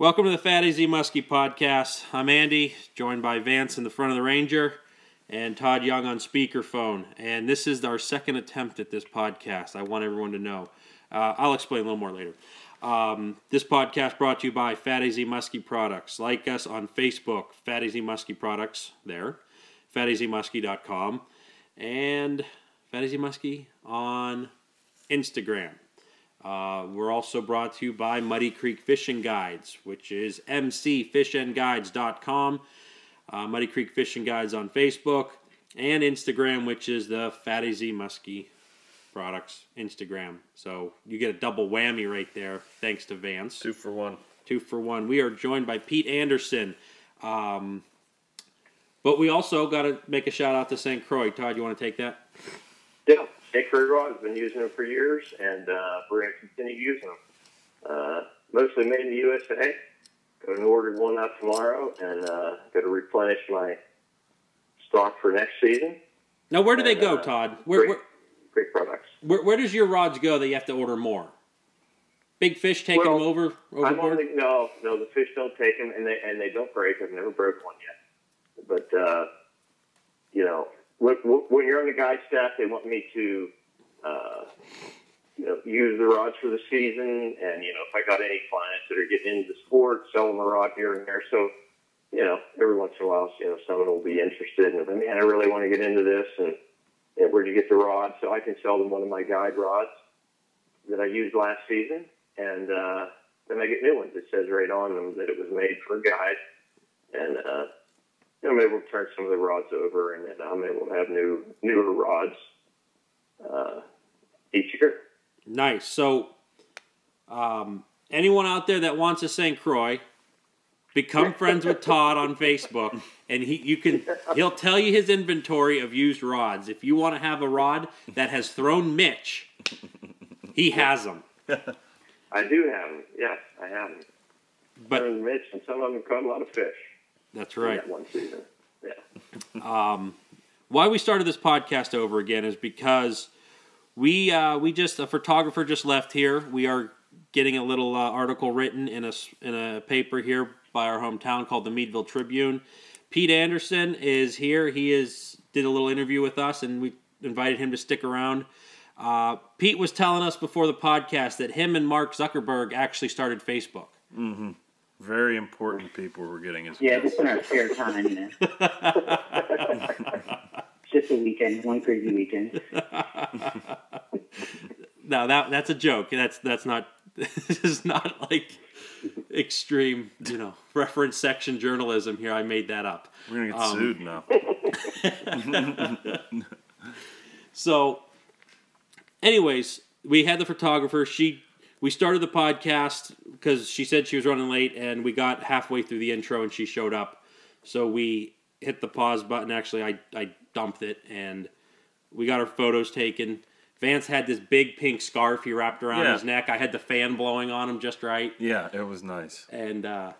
Welcome to the Fat AZ Muskie podcast. I'm Andy, joined by Vance in the front of the Ranger and Todd Young on speakerphone. And this is our second attempt at this podcast. I want everyone to know. Uh, I'll explain a little more later. Um, this podcast brought to you by Fat AZ Muskie Products. Like us on Facebook, Fat AZ Muskie Products, there, fatazmuskie.com, and Fat AZ Muskie on Instagram. Uh, we're also brought to you by Muddy Creek Fishing Guides, which is mcfishandguides.com. Uh, Muddy Creek Fishing Guides on Facebook and Instagram, which is the Fat AZ Muskie Products Instagram. So you get a double whammy right there, thanks to Vance. Two for one. Two for one. We are joined by Pete Anderson. Um, but we also got to make a shout out to St. Croix. Todd, you want to take that? Yeah, Croix Rod has been using them for years, and uh, we're going to continue using them. Uh, mostly made in the USA. Going to order one out tomorrow, and uh, going to replenish my stock for next season. Now, where do they go, uh, Todd? Where, great, where, great products. where, where does your rods go that you have to order more? Big fish taking Well, them over overboard? only no, no. The fish don't take them, and they and they don't break. I've never broke one yet. But uh, you know, when, when you're on the guide staff, they want me to, uh, you know, use the rods for the season, and you know, if I got any clients that are getting into the sport, sell them a rod here and there. So, you know, every once in a while, you know, someone will be interested, and man, I really want to get into this, and, and where'd you get the rod? So I can sell them one of my guide rods that I used last season, and uh, then I get new ones. It says right on them that it was made for a guide, and uh, I'm able to turn some of the rods over, and then I'm able to have new newer rods uh, each year. Nice. So, um, anyone out there that wants a St. Croix, become friends with Todd on Facebook, and he you can he'll tell you his inventory of used rods. If you want to have a rod that has thrown Mitch, he has them. I do have them. Yes, I have them. But Mitch, and some of them caught a lot of fish. That's right. That one season. Yeah. Um, why we started this podcast over again is because we uh, we just a photographer just left here. We are getting a little uh, article written in a in a paper here by our hometown called the Meadville Tribune. Pete Anderson is here. He is did a little interview with us, and we invited him to stick around. Uh, Pete was telling us before the podcast that him and Mark Zuckerberg actually started Facebook. Very important people we're getting as Yeah, guests. just in our spare time, you know. just a weekend, one crazy weekend. no, that that's a joke. That's that's not. This is not like extreme, you know, reference section journalism here. I made that up. We're gonna get Um, sued now. So, anyways, we had the photographer. She we started the podcast because she said she was running late, and we got halfway through the intro, and she showed up. So we hit the pause button. Actually, I I dumped it, and we got our photos taken. Vance had this big pink scarf he wrapped around Yeah. his neck. I had the fan blowing on him just right, Yeah, it was nice. and uh,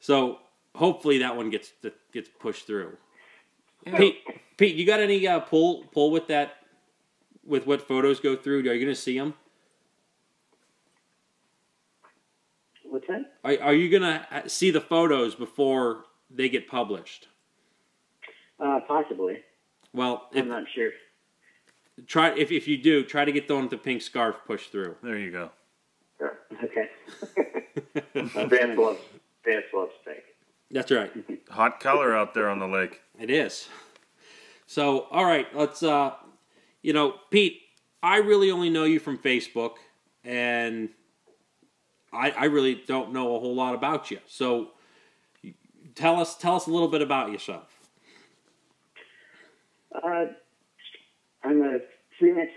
so hopefully that one gets gets pushed through. Pete, Pete, you got any uh, pull pull with that with what photos go through? Are you going to see them? What's that? Are, are you going to see the photos before they get published? Uh, possibly. Well, if, I'm not sure. try if, if you do, try to get the one with the pink scarf pushed through. There you go. Okay. Vance loves Vance loves pink. That's right. Hot color out there on the lake. It is. So, all right, let's. uh You know, Pete, I really only know you from Facebook, and I, I really don't know a whole lot about you. So, tell us tell us a little bit about yourself. Uh, I'm a freelance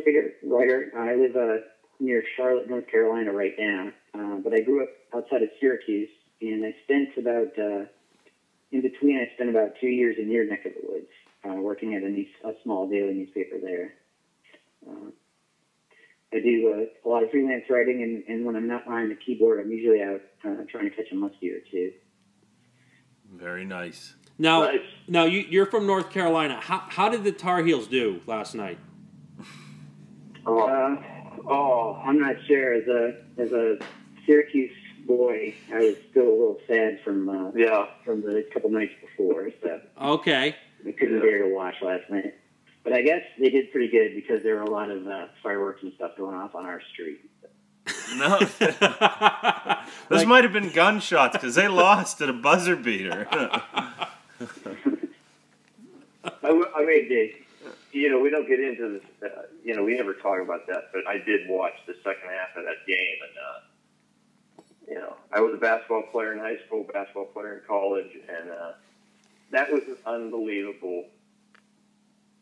writer. I live uh, near Charlotte, North Carolina right now, uh, but I grew up outside of Syracuse, and I spent about, uh, in between, I spent about two years in your neck of the woods, uh, working at a, a small daily newspaper there. Uh, I do uh, a lot of freelance writing, and, and when I'm not behind the keyboard, I'm usually out uh, trying to catch a muskie or two. Very nice. Now, Nice. now you, you're from North Carolina. How, how did the Tar Heels do last night? Oh, Uh, oh, I'm not sure. As a as a Syracuse boy, I was still a little sad from uh, Yeah. from the couple nights before, so Okay. I couldn't Yeah. bear to watch last night. But I guess they did pretty good because there were a lot of uh, fireworks and stuff going off on our street. No, those Like- might have been gunshots because they lost at a buzzer beater. I, w- I mean, you know, we don't get into this. Uh, you know, we never talk about that, but I did watch the second half of that game, and uh, you know, I was a basketball player in high school, basketball player in college, and uh, that was an unbelievable.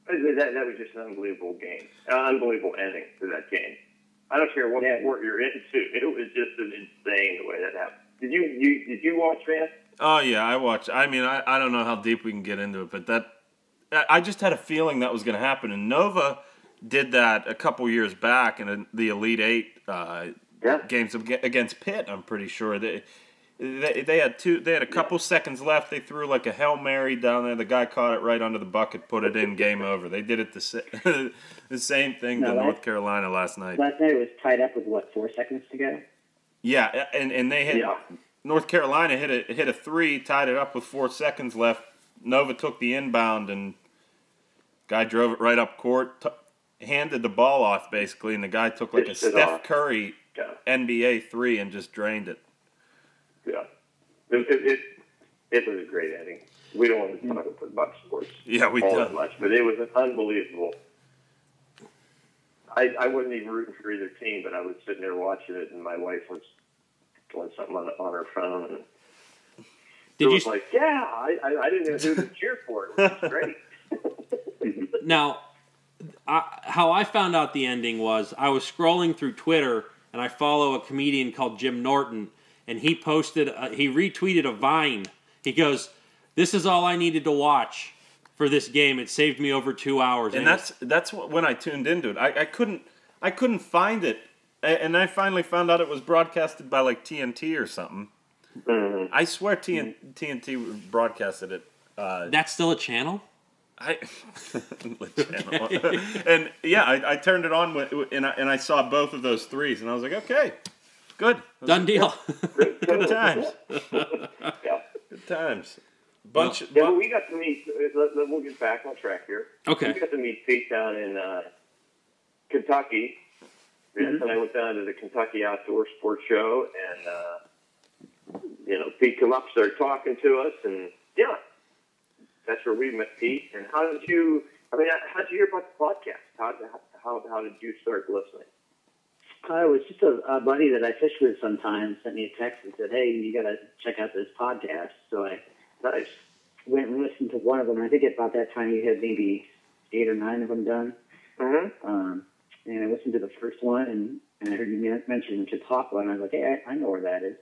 That, that was just an unbelievable game, an unbelievable ending to that game. I don't care what Yeah. sport you're into; it was just an insane the way that happened. Did you, you did you watch, that? oh yeah, I watched. I mean, I, I don't know how deep we can get into it, but that I I just had a feeling that was going to happen. And Nova did that a couple years back in the Elite Eight uh, Yeah. games against Pitt. I'm pretty sure they. They, they had two. They had a couple seconds left. They threw like a hail mary down there. The guy caught it right under the bucket, put it in. Game over. They did it the sa- the same thing No, to that- North Carolina last night. Last night it was tied up with what four seconds to go. Yeah, and and they hit Yeah. North Carolina hit a hit a three, tied it up with four seconds left. Nova took the inbound and guy drove it right up court, t- handed the ball off basically, and the guy took like a Steph off. Curry Yeah. NBA three and just drained it. Yeah, it, it, it, it was a great ending. We don't want to talk about sports Yeah, we all do. that much, but it was an unbelievable. I, I wasn't even rooting for either team, but I was sitting there watching it, and my wife was doing something on, on her phone, and it Did you was like, yeah, I, I, I didn't even do the cheer for it. It was great. Now, I, how I found out the ending was I was scrolling through Twitter and I follow a comedian called Jim Norton, and he posted, a, he retweeted a Vine. He goes, "This is all I needed to watch for this game. It saved me over two hours." And it that's that's when I tuned into it. I, I couldn't I couldn't find it, and I finally found out it was broadcasted by like TNT or something. Mhm. I swear TN, TNT broadcasted it. Uh, that's still a channel. I and yeah, I, I turned it on with, and I, and I saw both of those threes, and I was like, okay, good, Done deal. good times, Yeah. good times. Bunch, Yeah, but bu- we got to meet. Let, let, we'll get back on track here. Okay. We got to meet Pete down in uh, Kentucky. Vince and I went down to the Kentucky Outdoor Sports Show, and uh, you know, Pete came up, started talking to us, and yeah, that's where we met Pete. And how did you? I mean, how did you hear about the podcast? How how how did you start listening? Uh, it was just a, a buddy that I fish with sometimes sent me a text and said, "Hey, you got to check out this podcast." So I Nice. went and listened to one of them. I think at about that time you had maybe eight or nine of them done. Mm-hmm. Um, and I listened to the first one, and, and I heard you mention Chautauqua, and I was like, "Hey, I, I know where that is."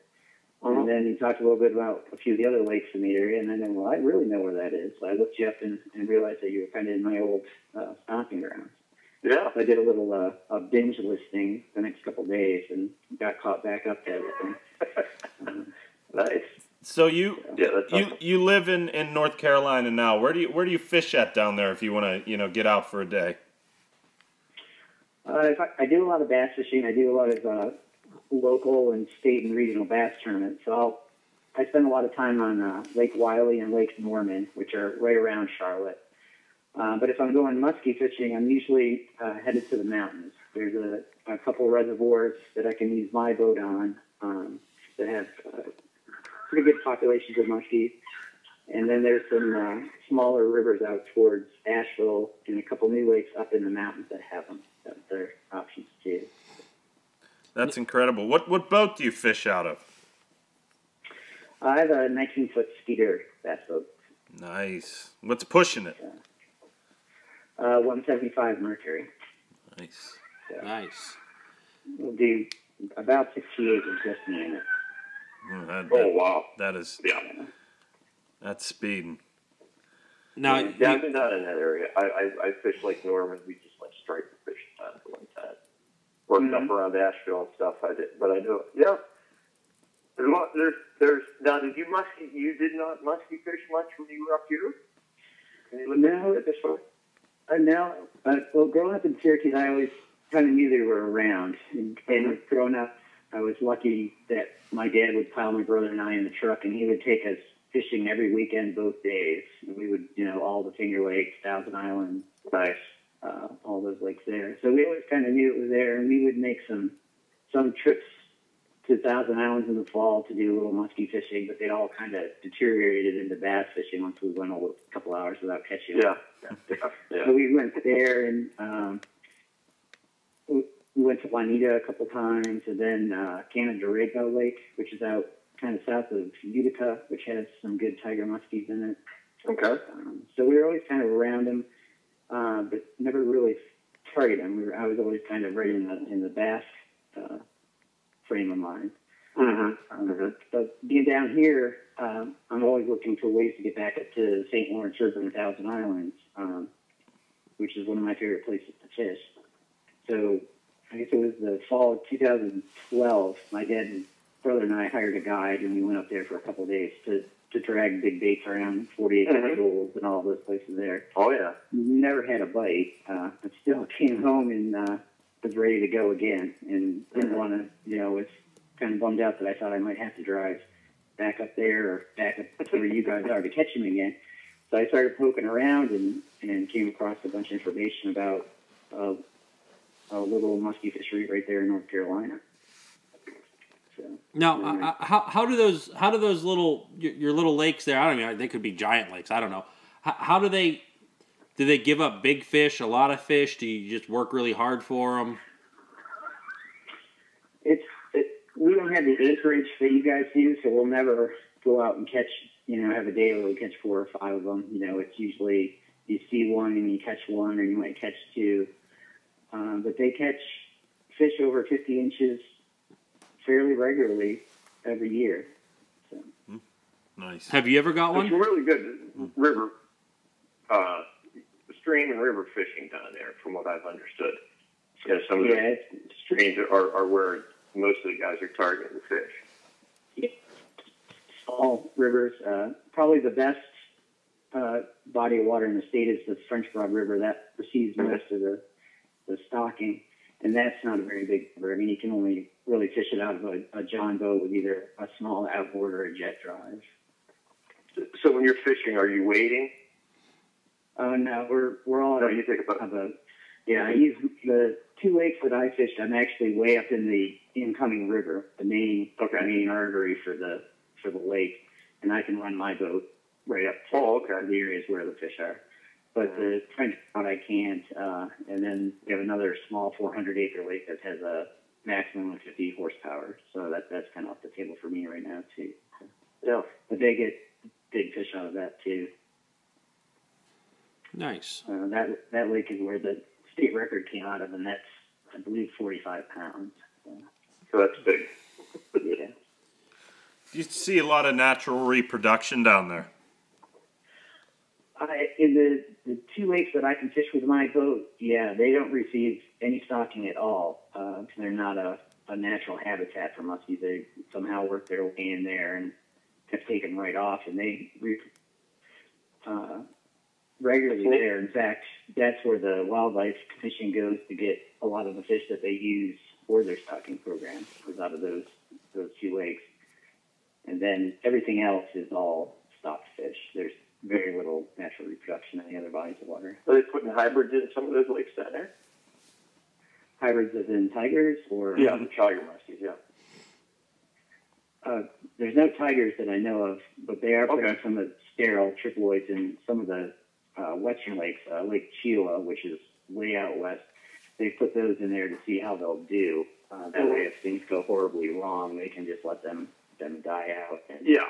Mhm. And then you talked a little bit about a few of the other lakes in the area, and I then, well, I really know where that is. So I looked you up and, and realized that you were kind of in my old uh, stomping grounds. Yeah. So I did a little uh, a binge listening the next couple of days and got caught back up to everything. Um, Nice. so you Yeah, that's you awesome. you live in, in North Carolina now. Where do you where do you fish at down there if you want to you know get out for a day? uh, I, I do a lot of bass fishing. I do a lot of uh, local and state and regional bass tournaments. So I'll, I spend a lot of time on uh, Lake Wylie and Lake Norman, which are right around Charlotte. Uh, but if I'm going muskie fishing, I'm usually uh, headed to the mountains. There's a, a couple reservoirs that I can use my boat on um, that have uh, pretty good populations of muskies. And then there's some uh, smaller rivers out towards Asheville and a couple new lakes up in the mountains that have them. That they're options too. That's incredible. What what boat do you fish out of? I have a 19 foot Skeeter bass boat, Nice. What's pushing it? Uh, 175 Mercury. Nice. nice. We'll do about 68 with just me in it. Mm, that- Oh that- wow. that is Yeah. that's speeding. Now, yeah, you- I've been down in that area. I, I, I fished Lake Norman. We just went striper fishing down for one time. Worked Mhm. up around Asheville and stuff. I did, but I do. Yeah. There's, lot, there's, there's. Now, did you muskie? You did not muskie fish much when you were up here? Can you look No. at this one? Uh, now, uh, well, growing up in Syracuse, I always kind of knew they were around. And, and growing up I was lucky that my dad would pile my brother and I in the truck, and he would take us fishing every weekend, both days. And we would, you know, all the Finger Lakes, Thousand Island, uh, all those lakes there. So we always kind of knew it was there, and we would make some some trips to Thousand Islands in the fall to do a little muskie fishing, but they all kind of deteriorated into bass fishing once we went a couple hours without catching. Yeah. them. Yeah. So we went there and um, we we went to Juanita a couple times, and then uh, Canadarago Lake, which is out kind of south of Utica, which has some good tiger muskies in it. Okay. Um, so we were always kind of around them, uh, but never really target them. We were, I was always kind of right in the in the bass uh, frame of mind. Mm-hmm. Um. But being down here, um, I'm always looking for ways to get back up to St. Lawrence River and Thousand Islands, um, which is one of my favorite places to fish. So I guess it was the fall of 2012. My dad and brother and I hired a guide, and we went up there for a couple of days to to drag big baits around 48 Mhm. schools and all those places there. Oh yeah. Never had a bite, uh, but still came home and uh, was ready to go again, and didn't want to, you know, was kind of bummed out that I thought I might have to drive back up there or back up to where you guys are to catch him again. So I started poking around and, and came across a bunch of information about uh, a little musky fishery right there in North Carolina. So Now, Mhm. uh, how how do those how do those little your, your little lakes there? I don't know. They could be giant lakes. I don't know. How, how do they do they give up big fish? A lot of fish? Do you just work really hard for them? it's it, we don't have the acreage that you guys do, so we'll never go out and catch. You know, have a day where we catch four or five of them. You know, it's usually you see one and you catch one, or you might catch two. Um, but they catch fish over 50 inches fairly regularly every year. So Nice. Have you ever got It's one? really good river, uh, stream and river fishing down there, from what I've understood. Yeah, some of yeah, the streams are, are where most of the guys are targeting the fish. all rivers. Uh, probably the best uh, body of water in the state is the French Broad River. That receives most of the, the stocking, and that's not a very big river. I mean, you can only really fish it out of a, a john boat with either a small outboard or a jet drive. So when you're fishing, are you waiting? Oh no, we're we're all at you take a boat. a yeah. I use the two lakes that I fished. I'm actually way up in the incoming river, the main Okay. main artery for the for the lake, and I can run my boat right up to Oh, okay. the areas where the fish are. But the French Broad I can't. Uh, and then we have another small 400 acre lake that has a maximum of 50 horsepower. So that that's kind of off the table for me right now too. Yeah. But they get big fish out of that too. Nice. Uh, that that lake is where the state record came out of, and that's I believe 45 pounds. So, So that's big. yeah. Do you see a lot of natural reproduction down there? I, in the, the two lakes that I can fish with my boat, yeah, they don't receive any stocking at all. Uh, 'cause they're not a, a natural habitat for muskies. They somehow work their way in there and have taken right off, and they re, uh, regularly there. In fact, that's where the wildlife commission goes to get a lot of the fish that they use for their stocking program, is out of those those two lakes. And then everything else is all stocked fish. There's very little natural reproduction in the other bodies of water. Are they putting hybrids in some of those lakes down there? Hybrids as in tigers, or Yeah, the tiger muskies. Yeah. uh, there's no tigers that I know of, but they are putting Okay. some of the sterile triploids in some of the uh, western lakes. Uh, Lake Chila, which is way out west, they put those in there to see how they'll do. Uh, that way, if things go horribly wrong, they can just let them them die out and Yeah.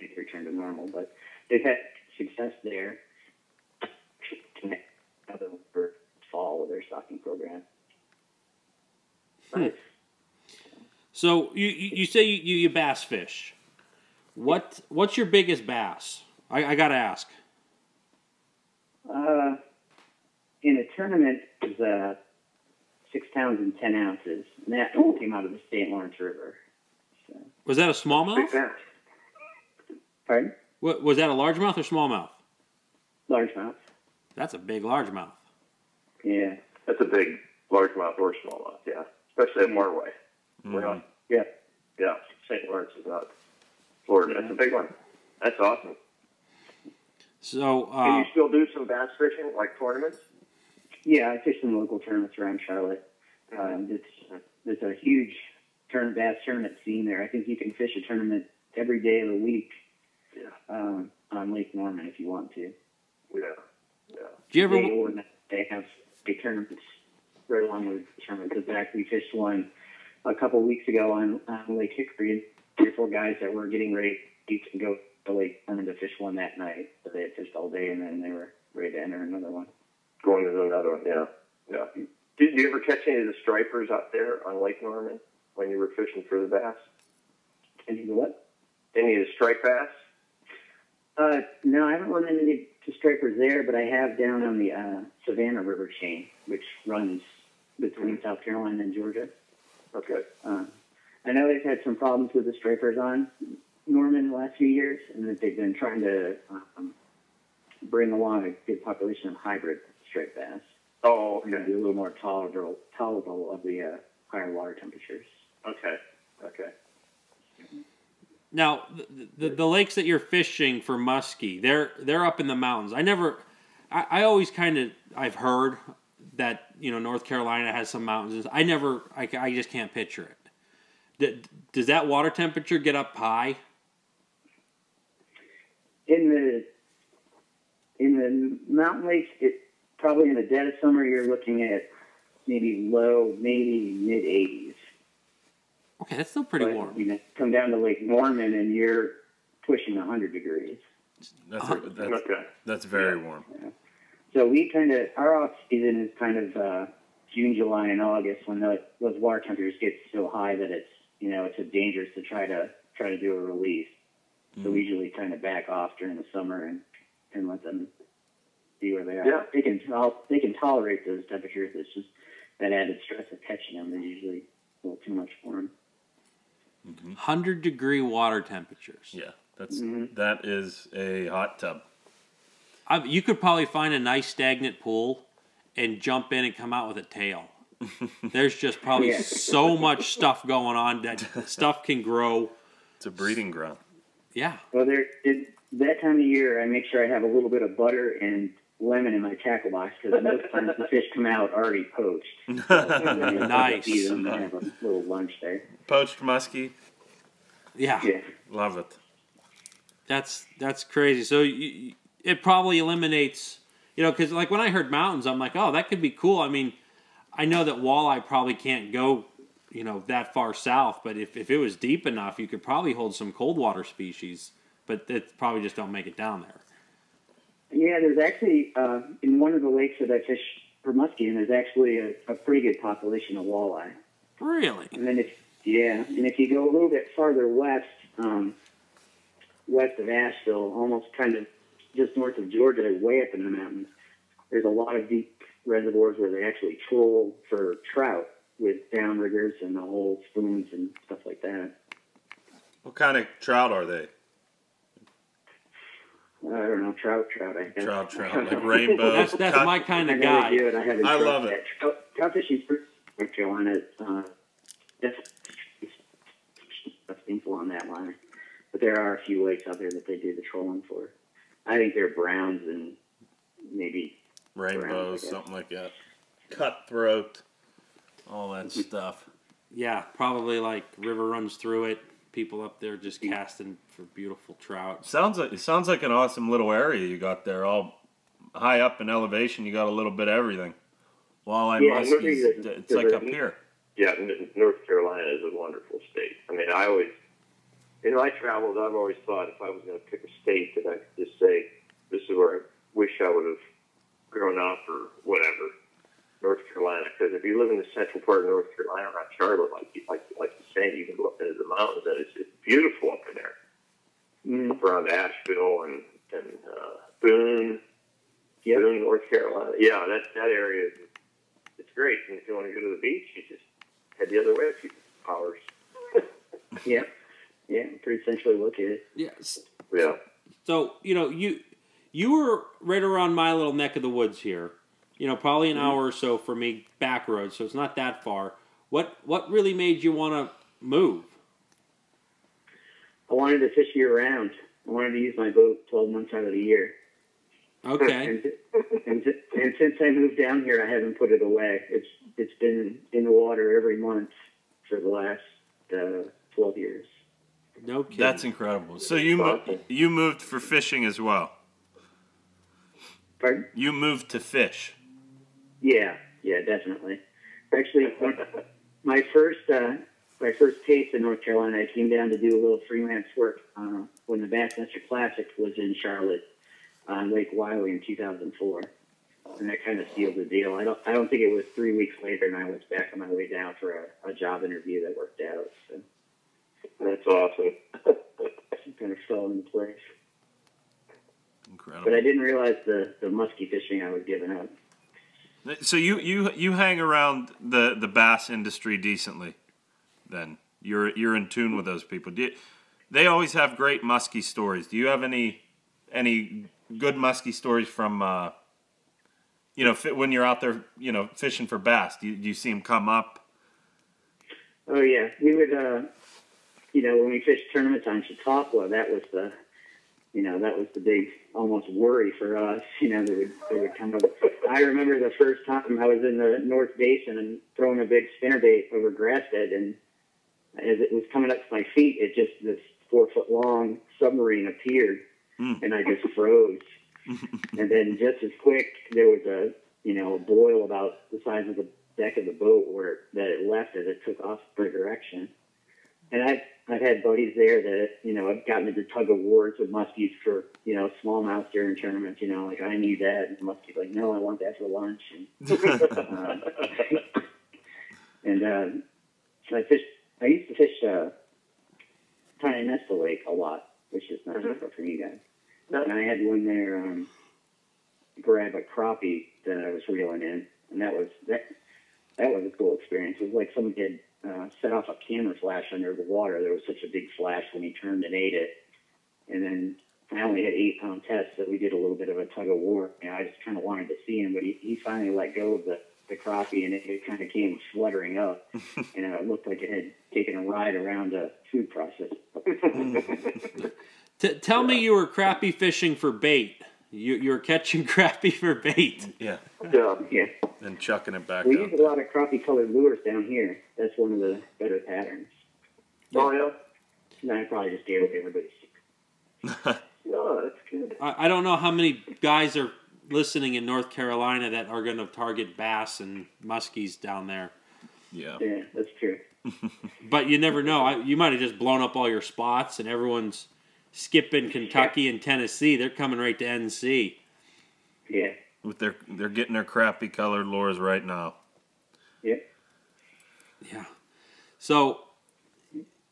they return to normal. But they've had success there. For fall with their stocking program. Hmm. So you you, you say you, you, you bass fish. What what's your biggest bass? I, I gotta ask. Uh, in a tournament is uh, six pounds and ten ounces, and that came out of the St. Lawrence River. So, Was that a Big smallmouth? fan. pardon? What, was that a largemouth or smallmouth? Largemouth. That's a big largemouth. Yeah. That's a big largemouth or smallmouth. Yeah. Especially at Marway. Mhm. Right on. Yeah. Yeah, St. Lawrence is not Florida. That's a big one. That's awesome. So Can uh, you still do some bass fishing, like tournaments? Yeah, I fish some local tournaments around Charlotte. Um, it's it's a huge tournament bass tournament scene there. I think you can fish a tournament every day of the week Yeah. um, on Lake Norman if you want to. Yeah. Yeah. do you ever? They, organize- they have big tournaments right along with the tournament. In fact, we fished one a couple weeks ago on, on Lake Hickory. Three or four guys that were getting ready to go to Lake to fish one that night. So they had fished all day and then they were ready to enter another one. Going to another one. Yeah. Yeah. Did you ever catch any of the stripers out there on Lake Norman when you were fishing for the bass? And you go, what? Any of the striped bass? Uh, no, I haven't run into to stripers there, but I have down on the uh, Savannah River chain, which runs between South Carolina and Georgia. Okay. Uh, I know they've had some problems with the stripers on Norman the last few years, and that they've been trying to um, bring along a good population of hybrid striped bass. Oh, You know, okay. be a little more tolerable, tolerable of the uh, higher water temperatures. Okay. Okay. Now, the, the, the lakes that you're fishing for muskie, they're they're up in the mountains. I never, I, I always kind of I've heard that you know North Carolina has some mountains. I never, I, I just can't picture it. D- Does that water temperature get up high? In the in the mountain lakes, it probably in the dead of summer you're looking at maybe low, maybe mid 80s. Okay, that's still pretty But, warm. You know, come down to Lake Norman and you're pushing 100 degrees. That's Uh, that's, Okay. that's very warm. So we kind of our off season is kind of uh, June, July, and August when the, those water temperatures get so high that it's you know it's dangerous to try to try to do a release. So we usually kind of back off during the summer and and let them be where they are. Yeah. They can tol- they can tolerate those temperatures. It's just that added stress of catching them is usually a little too much for them. Hundred degree water temperatures. Yeah, that's Mhm. that is a hot tub. I, you could probably find a nice stagnant pool and jump in and come out with a tail. There's just probably Yeah. so much stuff going on that stuff can grow. It's a breeding ground. Yeah. Well, there it, that time of year, I make sure I have a little bit of butter and lemon in my tackle box because most times the fish come out already poached. Nice. See them and have a little lunch there. Poached muskie, Yeah. Yeah. love it. That's that's crazy. So you, you- it probably eliminates, you know, because like when I heard mountains, I'm like, oh, that could be cool. I mean, I know that walleye probably can't go, you know, that far south, but if, if it was deep enough, you could probably hold some cold water species, but it probably just don't make it down there. Yeah, there's actually uh, in one of the lakes that I fish for muskie, and there's actually a, a pretty good population of walleye. Really? And then if yeah, and if you go a little bit farther west, um, west of Asheville, almost kind of just north of Georgia, way up in the mountains, there's a lot of deep reservoirs where they actually troll for trout with downriggers and the whole spoons and stuff like that. What kind of trout are they? I don't know, trout, trout. I guess. Trout, trout, like rainbow. That's that's cut- my kind of never guy. do it. I haven't. I love it. Trout, trout fishing for North Carolina. Uh, that's that's painful on that line, but there are a few lakes out there that they do the trolling for. I think they're browns and maybe rainbows, I guess. something like that. Cutthroat, all that stuff. Yeah, probably like river runs through it. People up there just casting for beautiful trout. Sounds like it sounds like an awesome little area you got there. All high up in elevation, you got a little bit of everything. Walleye Yeah, muskies, there's a- it's like there's up here. Yeah, North Carolina is a wonderful state. I mean, I always, in my travels, I've always thought if I was going to pick a state that I could just say, this is where I wish I would have grown up or whatever, North Carolina. Because if you live in the central part of North Carolina around Charlotte, like you, like, like you say, you can go up into the mountains and it's, it's beautiful up in there. mm, Up around Asheville and, and uh, Boone, Yep. Boone, North Carolina. Yeah, that, that area is it's great. And if you want to go to the beach, you just head the other way a few hours. yeah, yeah, pretty centrally located. Yes. Yeah. So you know you you were right around my little neck of the woods here. You know, probably an hour or so for me back road, so it's not that far. What what really made you want to move? I wanted to fish year round. I wanted to use my boat 12 months out of the year. Okay. And, and, and since I moved down here, I haven't put it away. It's it's been in the water every month for the last uh, 12 years. No kidding. That's incredible. So you mo- you moved for fishing as well. Pardon? You moved to fish. Yeah, yeah, definitely. Actually, my first uh, my first taste in North Carolina, I came down to do a little freelance work uh, when the Bassmaster Classic was in Charlotte on Lake Wylie in 2004, and that kind of sealed the deal. I don't I don't think it was three weeks later, and I was back on my way down for a, a job interview that worked out. So That's awesome. it kind of fell into place. Incredible. But I didn't realize the the muskie fishing I was giving up. So you you you hang around the the bass industry decently. Then you're you're in tune with those people. You, they always have great muskie stories. Do you have any any good muskie stories from uh, you know when you're out there you know fishing for bass? Do you, do you see them come up? Oh yeah, we would. Uh, you know, when we fished tournaments on Chautauqua, that was the, you know, that was the big almost worry for us. You know, they would they would come up. I remember the first time I was in the North Basin and throwing a big spinnerbait over grass bed, and as it was coming up to my feet, it just this four foot long submarine appeared, Mm. and I just froze. and then just as quick, there was a you know a boil about the size of the deck of the boat where that it left as it took off the direction. And I've I've had buddies there that you know I've gotten into tug of wars with muskies for you know smallmouth during tournaments. You know, like I need that, and the muskie's like, no, I want that for lunch. And uh, and uh, so I fished. I used to fish uh, Tionesta Lake a lot, which is not Mhm. far from you guys. No. And I had one there um, grab a crappie that I was reeling in, and that was that. That was a cool experience. It was like someone had uh, set off a camera flash under the water. There was such a big flash when he turned and ate it, and then I only had eight pound test, so we did a little bit of a tug of war. And I just kind of wanted to see him, but he, he finally let go of the the crappie, and it, it kind of came fluttering up, and it looked like it had taken a ride around a food processor. T- tell me you were crappie fishing for bait. You you were catching crappie for bait. yeah, Yeah. yeah, and chucking it back we up. use a lot of crappie colored lures down here. That's one of the better patterns. Oh yeah. And I probably just gave it to everybody. No, that's good. I, I don't know how many guys are listening in North Carolina that are going to target bass and muskies down there. yeah. Yeah, that's true. But you never know. I, you might have just blown up all your spots, and everyone's skipping Kentucky and Tennessee. They're coming right to NC. Yeah, With their they're getting their crappy colored lures right now. yeah. Yeah. So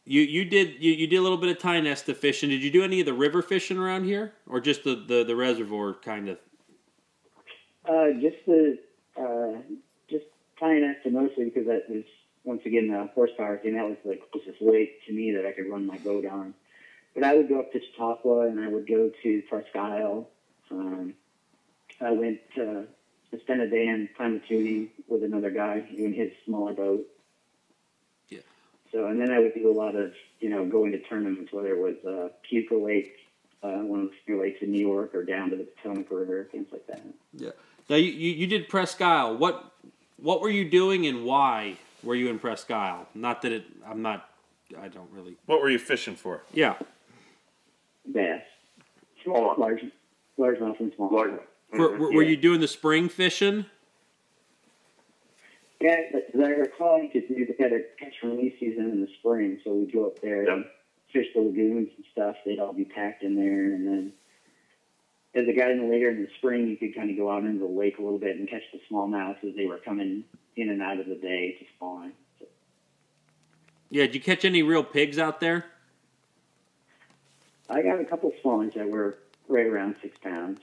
you you did you, you did a little bit of Tionesta fishing. Did you do any of the river fishing around here, or just the the, the reservoir kind of? Uh, just the uh, just Tionesta mostly because that was once again the horsepower thing. That was the closest way to me that I could run my boat on. But I would go up to Chautauqua and I would go to Presque Isle. Um, I went uh, to spend a day in Pymatuning with another guy in his smaller boat. Yeah. So and then I would do a lot of you know going to tournaments, whether it was uh, Puka Lake, uh, one of the few lakes in New York, or down to the Potomac River, things like that. Yeah. Now you, you, you did Presque Isle. What what were you doing and why were you in Presque Isle? Not that it. I'm not. I don't really. What were you fishing for? Yeah. Bass. Small one. Large, largemouth and small. Large. Were, were, were you doing the spring fishing? Yeah, but as I recall, you could do they had a catch and release season in the spring, so we'd go up there and fish the lagoons and stuff. They'd all be packed in there, and then as it got in later in the spring, you could kind of go out into the lake a little bit and catch the smallmouth as they were coming in and out of the day to spawn. So, Yeah. Did you catch any real pigs out there? I got a couple spawns that were right around six pounds.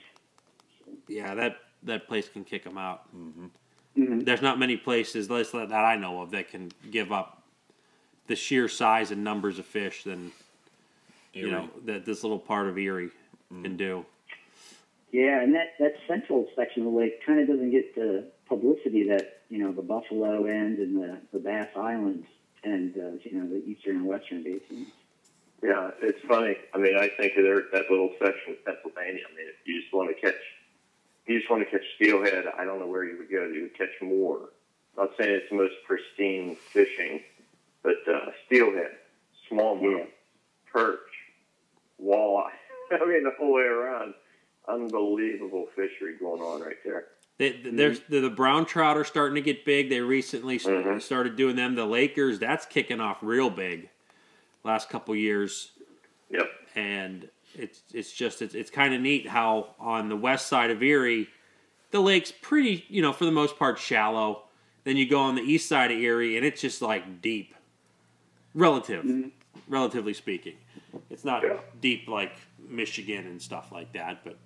Yeah. That that place can kick them out. Mm-hmm. There's not many places that I know of that can give up the sheer size and numbers of fish than you know that this little part of Erie can do. Yeah, and that, that central section of the lake kind of doesn't get the publicity that, you know, the Buffalo end and the, the Bass Islands and uh, you know the eastern and western basins. Yeah, it's funny. I mean, I think there that little section of Pennsylvania. I mean, if you just want to catch, if you just want to catch steelhead. I don't know where you would go. You would catch more. I'm not saying it's the most pristine fishing, but uh, steelhead, smallmouth, Yeah. perch, walleye. I mean, the whole way around, unbelievable fishery going on right there. They, there's the, the brown trout are starting to get big. They recently s- Mhm. started doing them. The Lakers, that's kicking off real big. Last couple years, Yep. and it's it's just it's, it's kind of neat how on the west side of Erie, the lake's pretty you know for the most part shallow. Then you go on the east side of Erie, and it's just like deep, relative, relatively speaking. It's not Yeah. deep like Michigan and stuff like that, but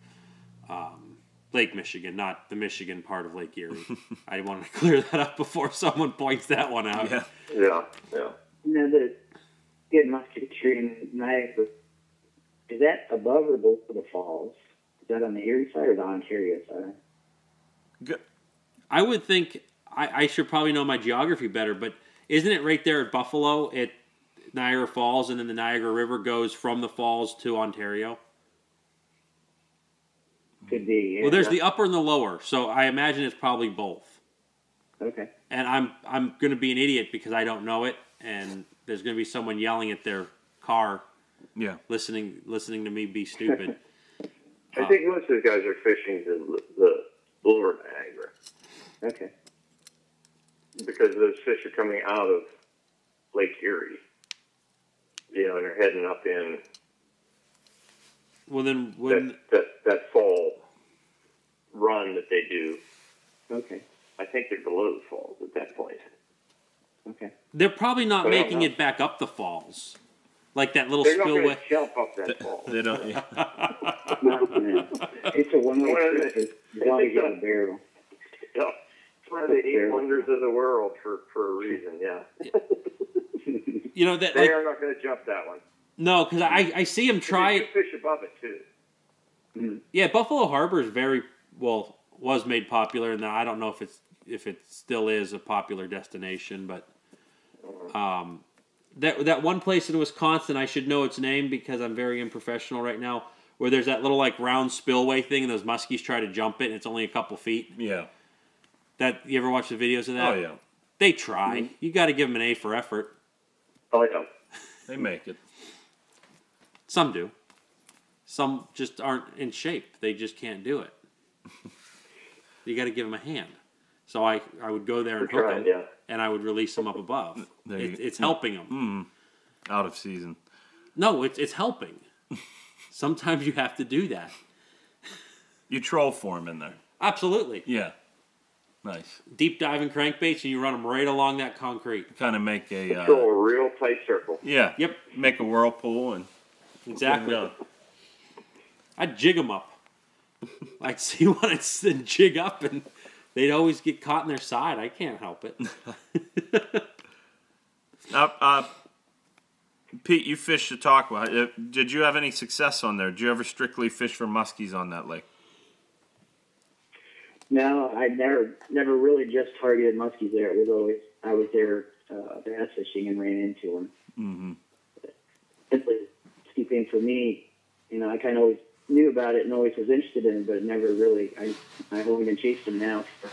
um, Lake Michigan, not the Michigan part of Lake Erie. I wanted to clear that up before someone points that one out. Yeah. Yeah. Yeah. You know the good musketry in Niagara. Is that above or below the falls? Is that on the Erie side or the Ontario side? I would think I, I should probably know my geography better, but isn't it right there at Buffalo at Niagara Falls, and then the Niagara River goes from the falls to Ontario? Could be. Yeah. Well, there's the upper and the lower, so I imagine it's probably both. okay. And I'm I'm going to be an idiot because I don't know it, and there's going to be someone yelling at their car, Yeah. listening listening to me be stupid. I think most of those guys are fishing the the lower Niagara Okay. because those fish are coming out of Lake Erie. You know, and they're heading up in well, then when that, that that fall run that they do. Okay. I think they're below the falls at that point. Okay. they're probably not I don't making it back up the falls, like that little They're not going spillway. to jump up that fall. They don't. Yeah. No, no. It's a one-way Well, trip as as long as you a barrel. Yeah. It's one of the eight wonders of the world for, for a reason, yeah. You know that They like are not going to jump that one. no, because I I see him try They fish above it, too. Mm-hmm. Yeah, Buffalo Harbor is very well was made popular, and I don't know if it's if it still is a popular destination, but um, that that one place in Wisconsin, I should know its name because I'm very unprofessional right now. Where there's that little like round spillway thing, and those muskies try to jump it, and it's only a couple feet. Yeah. That you ever watch the videos of that? Oh yeah. They try. You got to give them an A for effort. Oh, yeah. They make it. Some do. Some just aren't in shape. They just can't do it. you got to give them a hand. So I, I would go there and hook them, yeah. And I would release them up above. There It, you- it's helping them. Out of season. No, it's it's helping. Sometimes you have to do that. You troll for them in there. Absolutely. Yeah. Nice. Deep diving crankbaits, and you run them right along that concrete. Kind of make a. Draw Uh, a real tight circle. yeah. Yep, Make a whirlpool and. exactly. Yeah. I'd jig them up. I'd see one and s- and jig up, and they'd always get caught in their side. I can't help it. Uh, uh, Pete, you fish fished Chautauqua. Uh, Did you have any success on there? Did you ever strictly fish for muskies on that lake? No, I never never really just targeted muskies there. It was always I was there uh, bass fishing and ran into them. Mm-hmm. Simply keeping for me, you know, I kind of always knew about it and always was interested in it, but never really. I I've only been chasing them now for,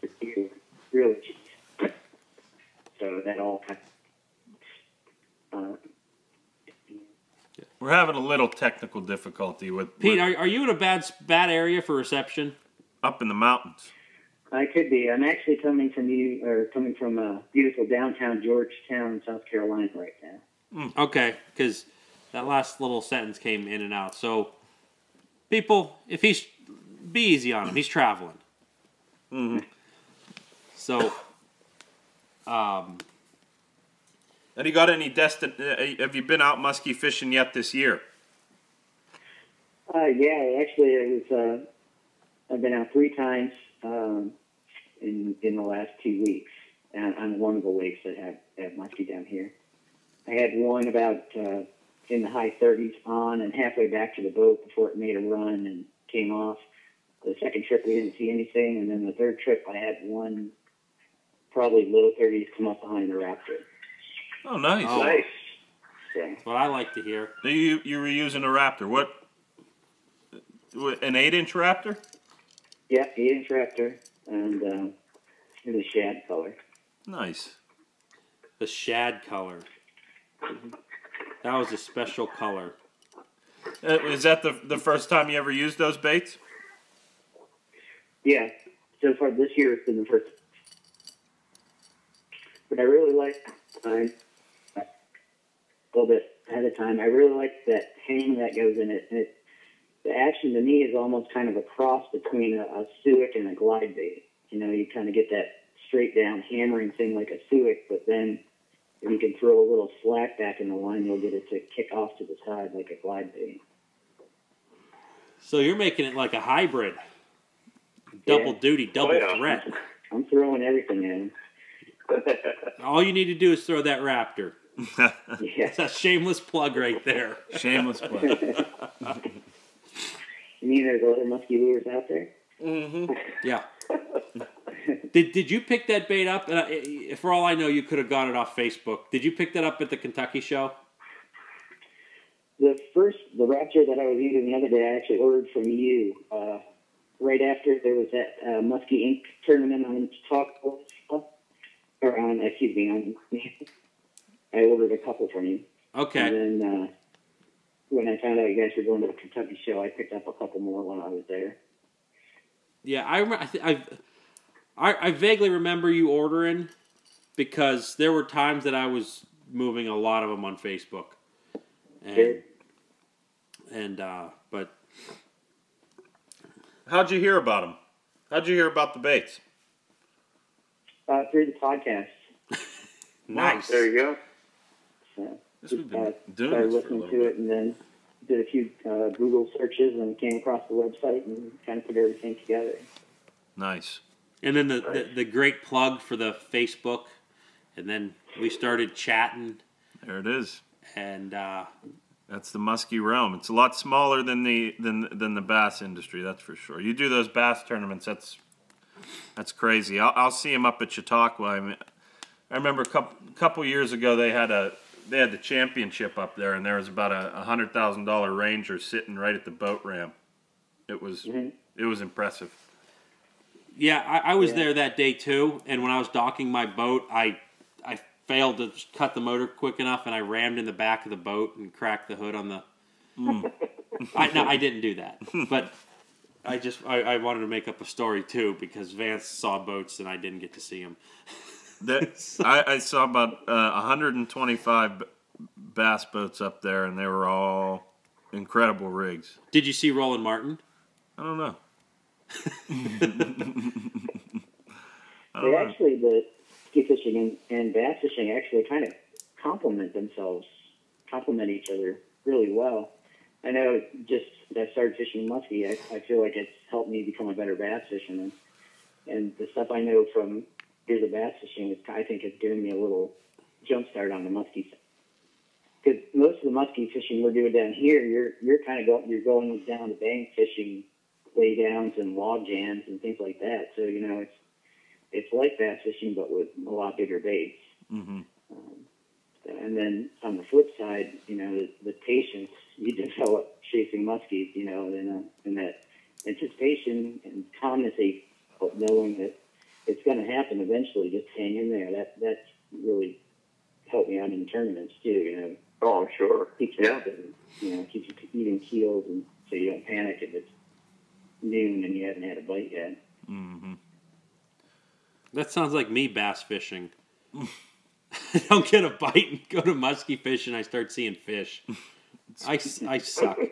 for years, really. So that all kind of. Uh, We're having a little technical difficulty with Pete, we're are, are you in a bad bad area for reception? up in the mountains. I could be. I'm actually coming from you, or coming from a beautiful downtown Georgetown, South Carolina, right now. Okay, because that last little sentence came in and out. So, people, if he's be easy on him, he's traveling. So, um, And you got any destin? Uh, have you been out muskie fishing yet this year? Uh, yeah, actually, it was. Uh, I've been out three times um, in in the last two weeks, and on one of the lakes that have have muskie down here. I had one about uh, in the high 30s on, and halfway back to the boat before it made a run and came off. The second trip we didn't see anything, and then the third trip I had one probably low 30s come up behind the Raptor. Oh, nice. Oh. Nice. So, That's what I like to hear. You you were using a Raptor. What? what, An eight-inch Raptor? yeah, 8 inch Raptor and um, in the shad color. Nice. The shad color. That was a special color. Uh, is that the the first time you ever used those baits? Yeah, so far this year it's been the first. But I really like, a little bit ahead of time, I really like that hang that goes in it. And it the action to me is almost kind of a cross between a, a Suick and a glide bait. You know, you kind of get that straight down hammering thing like a Suick, but then if you can throw a little slack back in the line, you'll get it to kick off to the side like a glide bait. So you're making it like a hybrid. Double Yeah. duty, double Oh, yeah. threat. I'm throwing everything in. All you need to do is throw that Raptor. Yeah. That's a shameless plug right there. Shameless plug. You mean there's other musky lures out there? mm-hmm. Yeah. Did Did you pick that bait up? And I, for all I know, you could have got it off Facebook. Did you pick that up at the Kentucky show? The first, the Raptor that I was using the other day, I actually ordered from you. Uh, right after there was that uh, Muskie Inc. tournament on Talk, or on, excuse me, on. I ordered a couple from you. Okay. And then uh, when I found out you guys were going to the Kentucky show, I picked up a couple more when I was there. Yeah, I remember. I, th- I, I I vaguely remember you ordering because there were times that I was moving a lot of them on Facebook, and Sure. and uh, but How'd you hear about them? How'd you hear about the baits? Uh, through the podcast. nice. There you go. So, Guess we've been uh, doing started this for a listening to bit. it and then did a few uh, Google searches and came across the website and kind of put everything together. Nice. And then the, the the great plug for the Facebook, and then we started chatting, There it is. and uh, That's the musky realm. It's a lot smaller than the than than the bass industry. That's for sure. You do those bass tournaments. That's that's crazy. I'll, I'll see him up at Chautauqua. I, mean, I remember a couple couple years ago they had a they had the championship up there, and there was about a, a hundred thousand dollar ranger sitting right at the boat ramp. It was Mhm. it was impressive. Yeah, I, I was Yeah. there that day too, and when I was docking my boat, I I failed to cut the motor quick enough, and I rammed in the back of the boat and cracked the hood on the. I no, I didn't do that, but I just I, I wanted to make up a story too because Vance saw boats and I didn't get to see him. That I, I saw about uh, 125 bass boats up there, and they were all incredible rigs. Did you see Roland Martin? I don't know. They actually, the ski fishing and, and bass fishing actually kind of complement themselves, complement each other really well. I know just that I started fishing muskie, I, I feel like it's helped me become a better bass fisherman. And the stuff I know from years of bass fishing, is, I think, has given me a little jump start on the muskie. side. Because most of the muskie fishing we're doing down here, you're you're kind of going you're going down the bank fishing laydowns and log jams and things like that. So you know it's it's like bass fishing, but with a lot bigger baits. Mhm. Um, and then on the flip side, you know, the, the patience you develop chasing muskies, you know, and, uh, and that anticipation and calmness of knowing that it's going to happen eventually. Just hang in there. That that's really helped me out in tournaments too. You know, Oh, I'm sure. keeps you Yeah. up and, you know keeps you eating keels, and so you don't panic if it's noon and you haven't had a bite yet. Mhm. That sounds like me bass fishing. I don't get a bite and go to muskie fishing. I start seeing fish. I, I suck.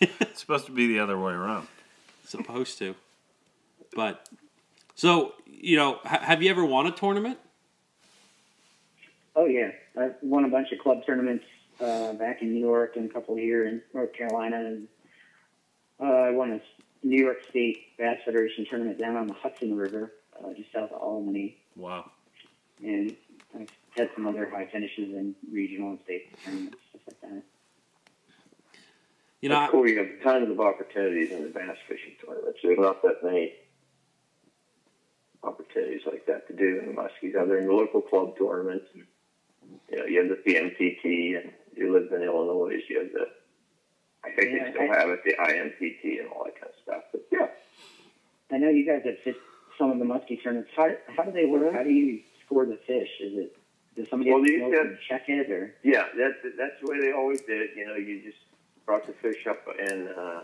It's supposed to be the other way around. Supposed to, but so you know, ha- have you ever won a tournament? Oh yeah, I won a bunch of club tournaments uh, back in New York and a couple here in North Carolina, and uh, I won a New York State Bass Federation tournament down on the Hudson River, uh, just south of Albany, Wow. and I've had some other high finishes in regional and state tournaments, stuff like that. You know, That's I- cool. You have tons of opportunities in the bass fishing tournaments. There's not that many opportunities opportunities like that to do in the muskies, other than the local club tournaments. And, you know, you have the PMTT, and you live in Illinois, you have the, I think Yeah, they still I- have it, the IMTT and all that kind of stuff. But yeah, I know you guys have fit some of the muskie tournaments. How, how do they work? How do you score the fish? Is it does somebody Well, have to check it or? yeah, that's that's the way they always did it. You know, you just brought the fish up and uh,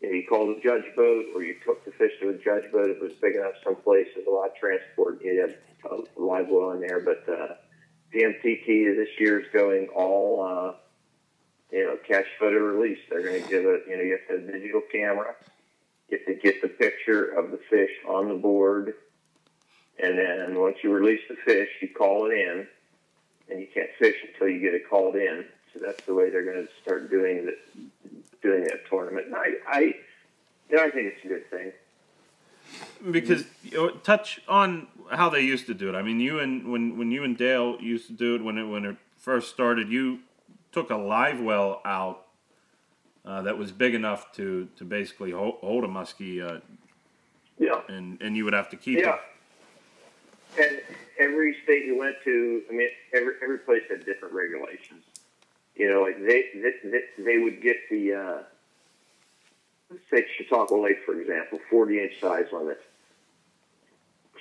you, know, you called a judge boat, or you took the fish to a judge boat if it was big enough someplace. There's a lot of transport. You had a live well in there, but uh, PMTT this year is going all. Uh, you know, catch, photo, release. They're going to give it. You know, you have to have a digital camera. You have to get the picture of the fish on the board, and then once you release the fish, you call it in, and you can't fish until you get it called in. So that's the way they're going to start doing the doing that tournament. And I, I, you know, I think it's a good thing. because you know, touch on how they used to do it. I mean, you and when when you and Dale used to do it when it when it first started, you took a live well out uh, that was big enough to to basically hold, hold a muskie, uh, Yeah. and and you would have to keep Yeah. it. And every state you went to, I mean, every every place had different regulations. You know, like they they, they, they would get the uh, let's say Chautauqua Lake, for example, forty inch size limit.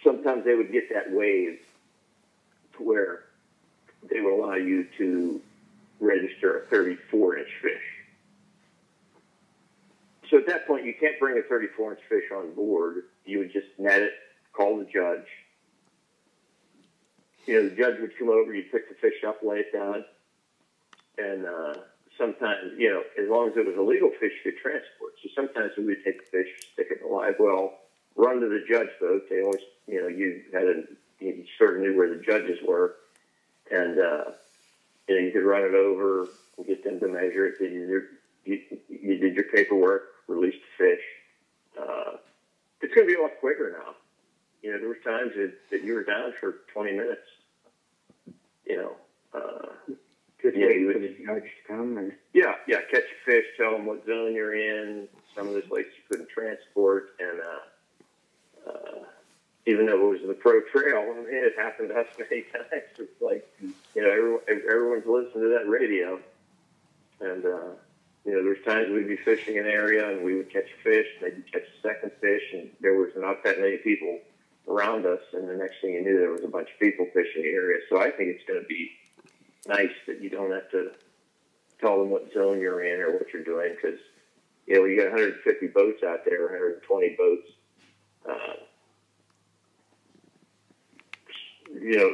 Sometimes they would get that wave to where they would allow you to register a 34 inch fish. So at that point, you can't bring a 34 inch fish on board. You would just net it, call the judge. You know, the judge would come over, you'd pick the fish up, lay it down, and uh, sometimes, you know, as long as it was a legal fish, you could transport. So sometimes we would take the fish, stick it in the live well, run to the judge boat. They always, you know, you had a, you sort of knew where the judges were, and uh, you know, you could run it over and get them to measure it. You did your, you, you did your paperwork, released the fish. Uh, it's going to be a lot quicker now. You know, there were times that, that you were down for 20 minutes. You know, uh, Just Yeah, you for would- the judge to come or? yeah, yeah, catch a fish, tell them what zone you're in. Some of those lakes you couldn't transport, and uh, uh, even though it was the pro trail, I mean, it happened to us many times. It's like, you know, everyone, everyone's listening to that radio, and uh, you know, there's times we'd be fishing an area and we would catch a fish, maybe catch a second fish, and there was not that many people around us, and the next thing you knew, there was a bunch of people fishing the area. So I think it's going to be nice that you don't have to tell them what zone you're in or what you're doing because you know you got 150 boats out there, 120 boats. Uh, you know,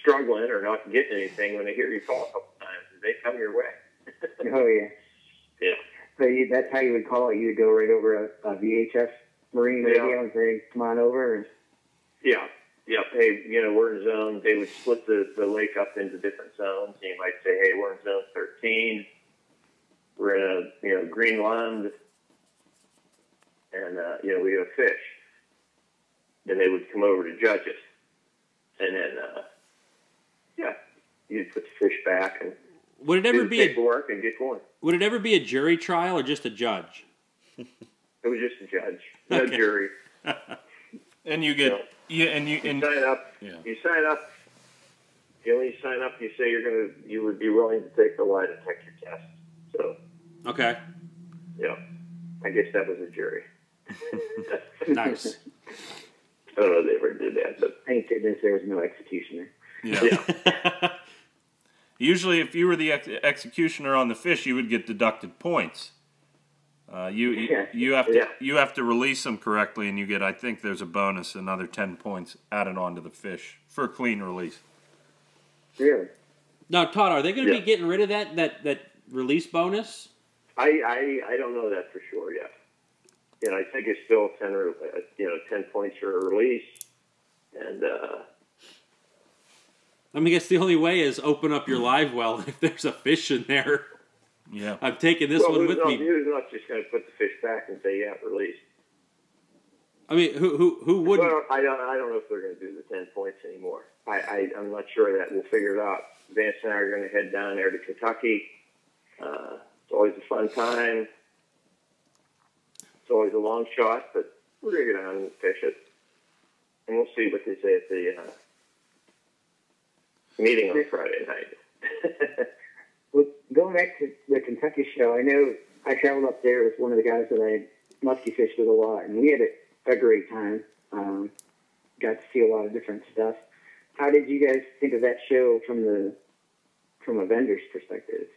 struggling or not getting anything when they hear you call a couple times, they come your way. Oh yeah. Yeah. So you, that's how you would call it. You would go right over a, a VHF marine Yeah. radio and say, "Come on over." And, Yeah. Yep. Hey, you know, we're in zone. They would split the, the lake up into different zones. You might say, hey, we're in zone 13. We're in a, you know, Greenland. And, uh, you know, we have fish. And they would come over to judge it. And then, uh, yeah, you'd put the fish back and Would it do ever the be a paperwork and get going. Would it ever be a jury trial or just a judge? It was just a judge, no Okay. jury. And you get yeah, and you You and sign up. yeah. You sign up. You know, when you sign up, you say you're gonna, you would be willing to take the lie detector test. So, Okay, yeah, I guess that was a jury. nice. I don't know if they ever did that, but thank goodness there was no executioner. Yeah. Usually, if you were the ex- executioner on the fish, you would get deducted points. Uh, you you- you have to Yeah. you have to release them correctly, and you get I think there's a bonus, another ten points added onto the fish for a clean release. Really? now, Todd, are they going to Yeah. be getting rid of that that that release bonus? I, I, I don't know that for sure yet. You know, I think it's still ten, or, uh, you know, ten points for a release, and uh, I mean, I guess the only way is open up your live well if there's a fish in there. Yeah. I'm taking this well, one who's with not, me. Who's not just going to put the fish back and say, yeah, release? I mean, who who who wouldn't? Well, I don't, I don't know if they're going to do the 10 points anymore. I, I, I'm not sure of that. We'll figure it out. Vance and I are going to head down there to Kentucky. Uh, it's always a fun time. Always a long shot, but we're going to go down and fish it. and we'll see what they say at the uh, meeting on Friday night. Well, going back to the Kentucky show, I know I traveled up there with one of the guys that I musky fished with a lot, and we had a, a great time. Um, got to see a lot of different stuff. How did you guys think of that show from the from a vendor's perspective?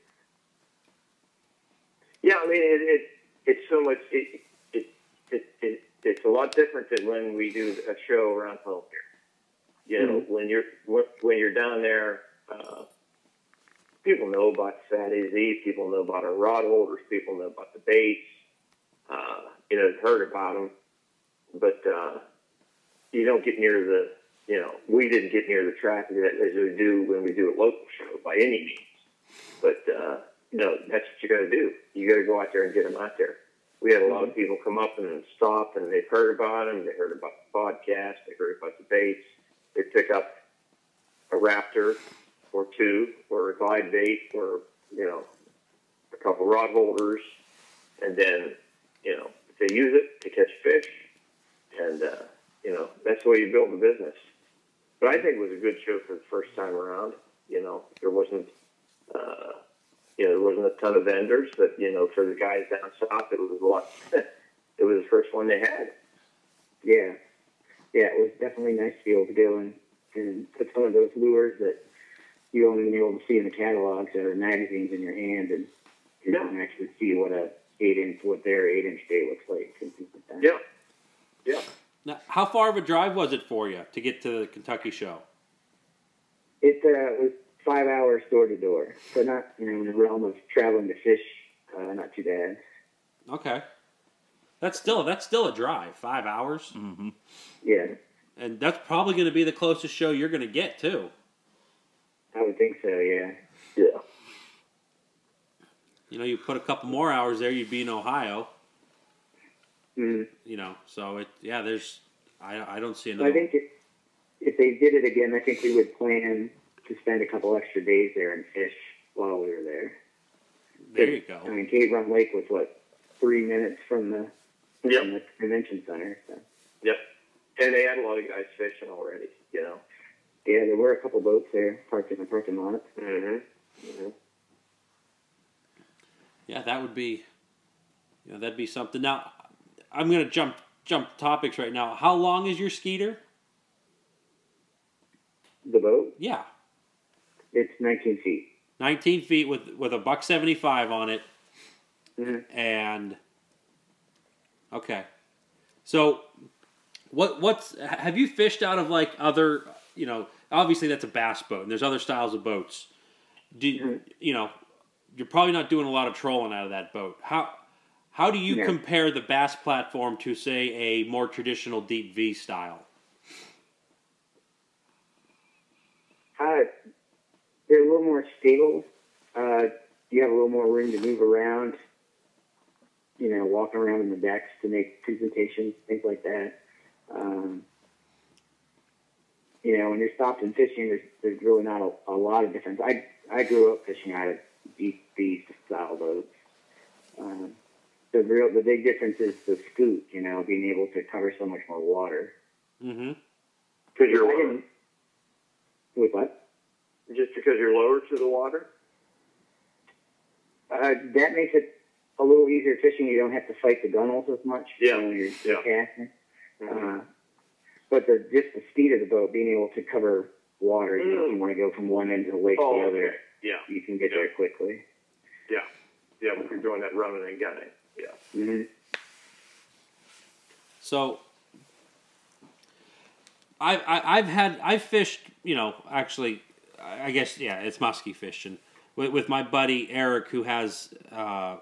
Yeah, I mean, it, it it's so much. It, it, it, it, it's a lot different than when we do a show around home here. You know, Mhm. when you're when you're down there, uh, people know about Fat AZ, people know about our rod holders, people know about the baits. Uh, you know, heard about them, but uh, you don't get near the. You know, we didn't get near the traffic that as we do when we do a local show by any means. But uh, you know, that's what you got to do. You got to go out there and get them out there. We had a lot of people come up and stop, and they've heard about them. They heard about the podcast. They heard about the baits. They pick up a raptor or two, or a glide bait, or you know, a couple rod holders, and then you know, they use it to catch fish, and uh, you know, that's the way you build a business. But I think it was a good show for the first time around. You know, there wasn't. Uh, you know, there wasn't a ton of vendors, but you know, for the guys down south, it was a lot. it was the first one they had. Yeah, yeah, it was definitely nice to be able to go and, and put some of those lures that you only been able to see in the catalogs or magazines in your hand, and you Yeah. can actually see what a eight inch, what their eight inch bait looks like and things like that. Yeah, yeah. Now, how far of a drive was it for you to get to the Kentucky show? It uh, was five hours door to door, so not you know in the realm of traveling to fish, uh, not too bad. Okay, that's still that's still a drive, five hours, Mm-hmm. Yeah, and that's probably going to be the closest show you're going to get too. I would think so. Yeah. Yeah. You know, you put a couple more hours there, you'd be in Ohio. Mm. You know, so it yeah, there's I I don't see So another. I think if, if they did it again, I think we would plan to spend a couple extra days there and fish while we were there. there you go. I mean, Cave Run Lake was what three minutes from the from the convention center. So Yep. And they had a lot of guys fishing already. You know. yeah, there were a couple boats there parked in the parking lot. Mm-hmm. hmm Yeah, that would be, you know, that'd be something. Now, I'm gonna jump jump topics right now. How long is your Skeeter? The boat, Yeah, it's 19 feet. 19 feet with with a buck 75 on it, Mhm. and okay. So, what what's have you fished out of like other? You know, obviously that's a bass boat, and there's other styles of boats. Do Mhm. you know? You're probably not doing a lot of trolling out of that boat. How how do you Yeah. compare the bass platform to say a more traditional deep V style? Uh, they're a little more stable. Uh, you have a little more room to move around. You know, walking around in the decks to make presentations, things like that. Um, you know, when you're stopped and fishing, there's, there's really not a, a lot of difference. I I grew up fishing out of deep V style boats. Um, the real the big difference is the scoot. You know, being able to cover so much more water. Mm-hmm. Because you're I lower, With what? Just because you're lower to the water. Uh, that makes it a little easier fishing. You don't have to fight the gunnels as much Yeah, when you're yeah. casting. Mhm. Uh, but the just the speed of the boat, being able to cover water, you know, if Mm. you want to go from one end of the lake Oh, to the other, okay. Yeah, you can get Yeah. there quickly. yeah, yeah. When you're doing that running and gunning. Yeah. hmm So I've I- I've had I've fished you know actually I guess yeah it's musky fishing. With, with my buddy Eric who has uh,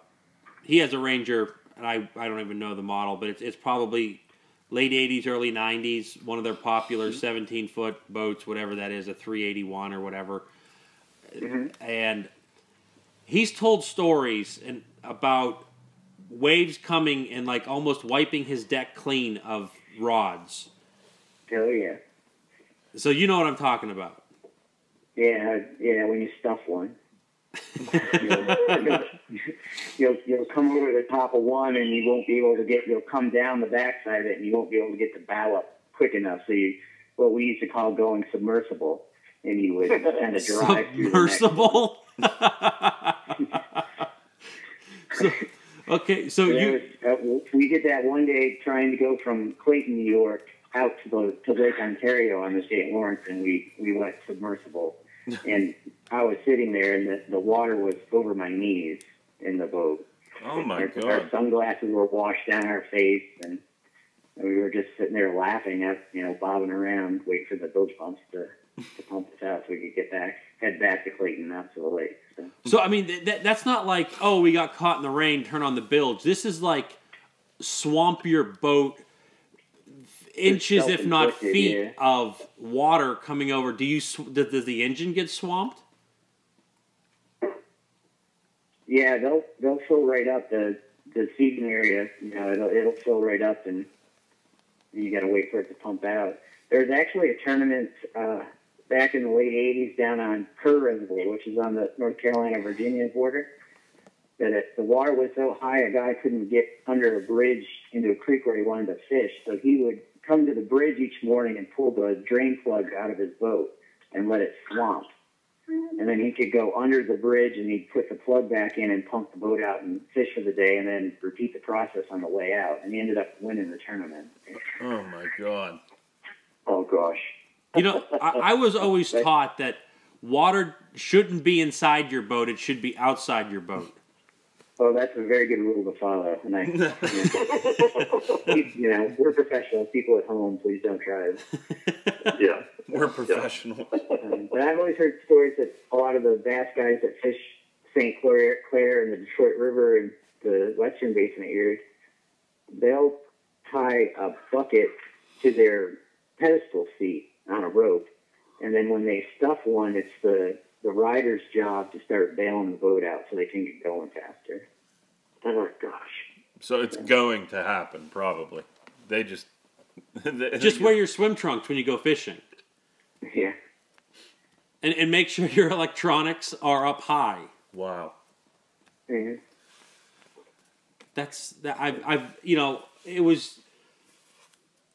he has a Ranger and I, I don't even know the model but it's it's probably late eighties early nineties one of their popular seventeen foot boats whatever that is a three eighty one or whatever. And he's told stories and about waves coming and like almost wiping his deck clean of rods. Oh yeah, So you know what I'm talking about. Yeah, yeah. When you stuff one, you'll, you'll you'll come over the top of one, and you won't be able to get. You'll come down the backside of it, and you won't be able to get the bow up quick enough. So you, what we used to call going submersible, and you would kind of drive. Submersible. so, okay, so you was, uh, we did that one day trying to go from Clayton, New York, out to the to Lake Ontario on the St. Lawrence, and we we went submersible. and I was sitting there, and the, the water was over my knees in the boat. Oh my our, our sunglasses were washed down our face, and, and we were just sitting there laughing at you know bobbing around, waiting for the bilge pumps to to pump us out so we could get back, head back to Clayton, not to the lake. So. So I mean, th- that, that's not like oh we got caught in the rain, turn on the bilge. This is like swamp your boat, inches if not feet of water coming over. Do you does, does the engine get swamped? Yeah, they'll they'll fill right up the the seating area. You know, it'll it'll fill right up, and you got to wait for it to pump out. There's actually a tournament uh, back in the late '80s down on Kerr Reservoir, which is on the North Carolina Virginia border. That it, the water was so high, a guy couldn't get under a bridge into a creek where he wanted to fish. So he would come to the bridge each morning and pull the drain plug out of his boat and let it swamp and then he could go under the bridge and he'd put the plug back in and pump the boat out and fish for the day and then repeat the process on the way out and he ended up winning the tournament Oh my god. Oh gosh. You know, I, I was always taught that water shouldn't be inside your boat; it should be outside your boat. Oh that's a very good rule to follow and i you know we're professionals people at home please don't try it Yeah. We're professional. um, but i've always heard stories that a lot of the bass guys that fish st clair clair and the detroit river and the western basin of erie they'll tie a bucket to their pedestal seat on a rope, and then when they stuff one, it's the the rider's job to start bailing the boat out so they can get going faster. Oh gosh. So it's going to happen, probably. They just they- Just wear your swim trunks when you go fishing, Yeah, and and make sure your electronics are up high. Wow. Mhm. That's that I've I've you know it was.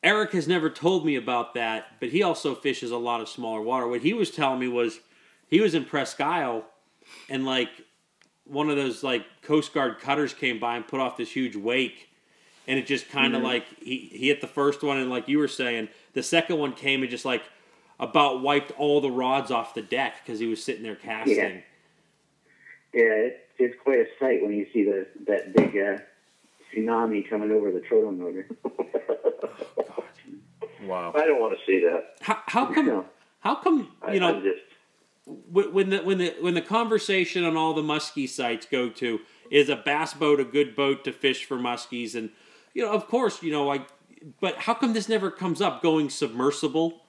Eric has never told me about that, but he also fishes a lot of smaller water. What he was telling me was he was in Presque Isle, and like one of those like Coast Guard cutters came by and put off this huge wake, and it just kind of like he he hit the first one, and like you were saying, the second one came and just like about wiped all the rods off the deck because he was sitting there casting. yeah, it, it's quite a sight when you see the that big uh, tsunami coming over the trolling motor. Wow. I don't want to see that. How, how come? No. How come I, you know? I'm just Wh- when the when the when the conversation on all the muskie sites go to is a bass boat a good boat to fish for muskies and you know of course you know like but how come this never comes up going submersible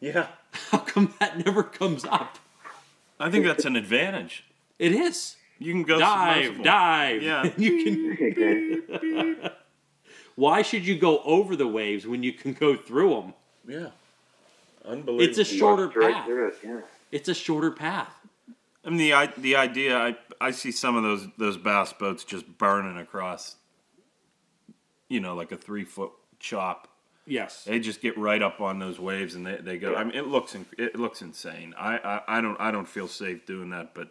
Yeah. how come that never comes up I think that's an advantage. it is You can go dive submersible. dive Yeah. you can Exactly. why should you go over the waves when you can go through them Yeah. Unbelievable. it's a shorter walked right path through it. Yeah. It's a shorter path I mean, the the idea. I I see some of those those bass boats just burning across. You know, like a three foot chop. yes They just get right up on those waves and they, they go. I mean, it looks inc- it looks insane. I, I I don't I don't feel safe doing that, but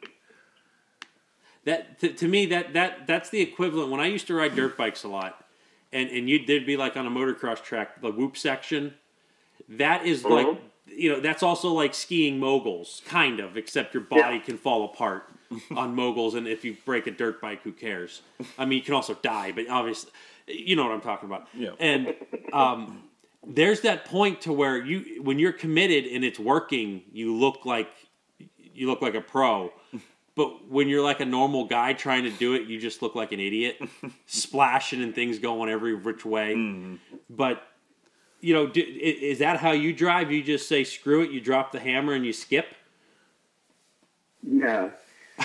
That to, to me that that that's the equivalent when I used to ride dirt bikes a lot, and and you there'd be like on a motocross track the whoop section. That is like uh-huh. You know that's also like skiing moguls kind of except your body Yeah. can fall apart on moguls and if you break a dirt bike who cares? I mean you can also die, but obviously you know what I'm talking about. Yeah. And um, there's that point to where you when you're committed and it's working, you look like you look like a pro. But when you're like a normal guy trying to do it, you just look like an idiot, splashing and things going every which way. But you know, do, is that how you drive? You just say screw it, you drop the hammer and you skip. No.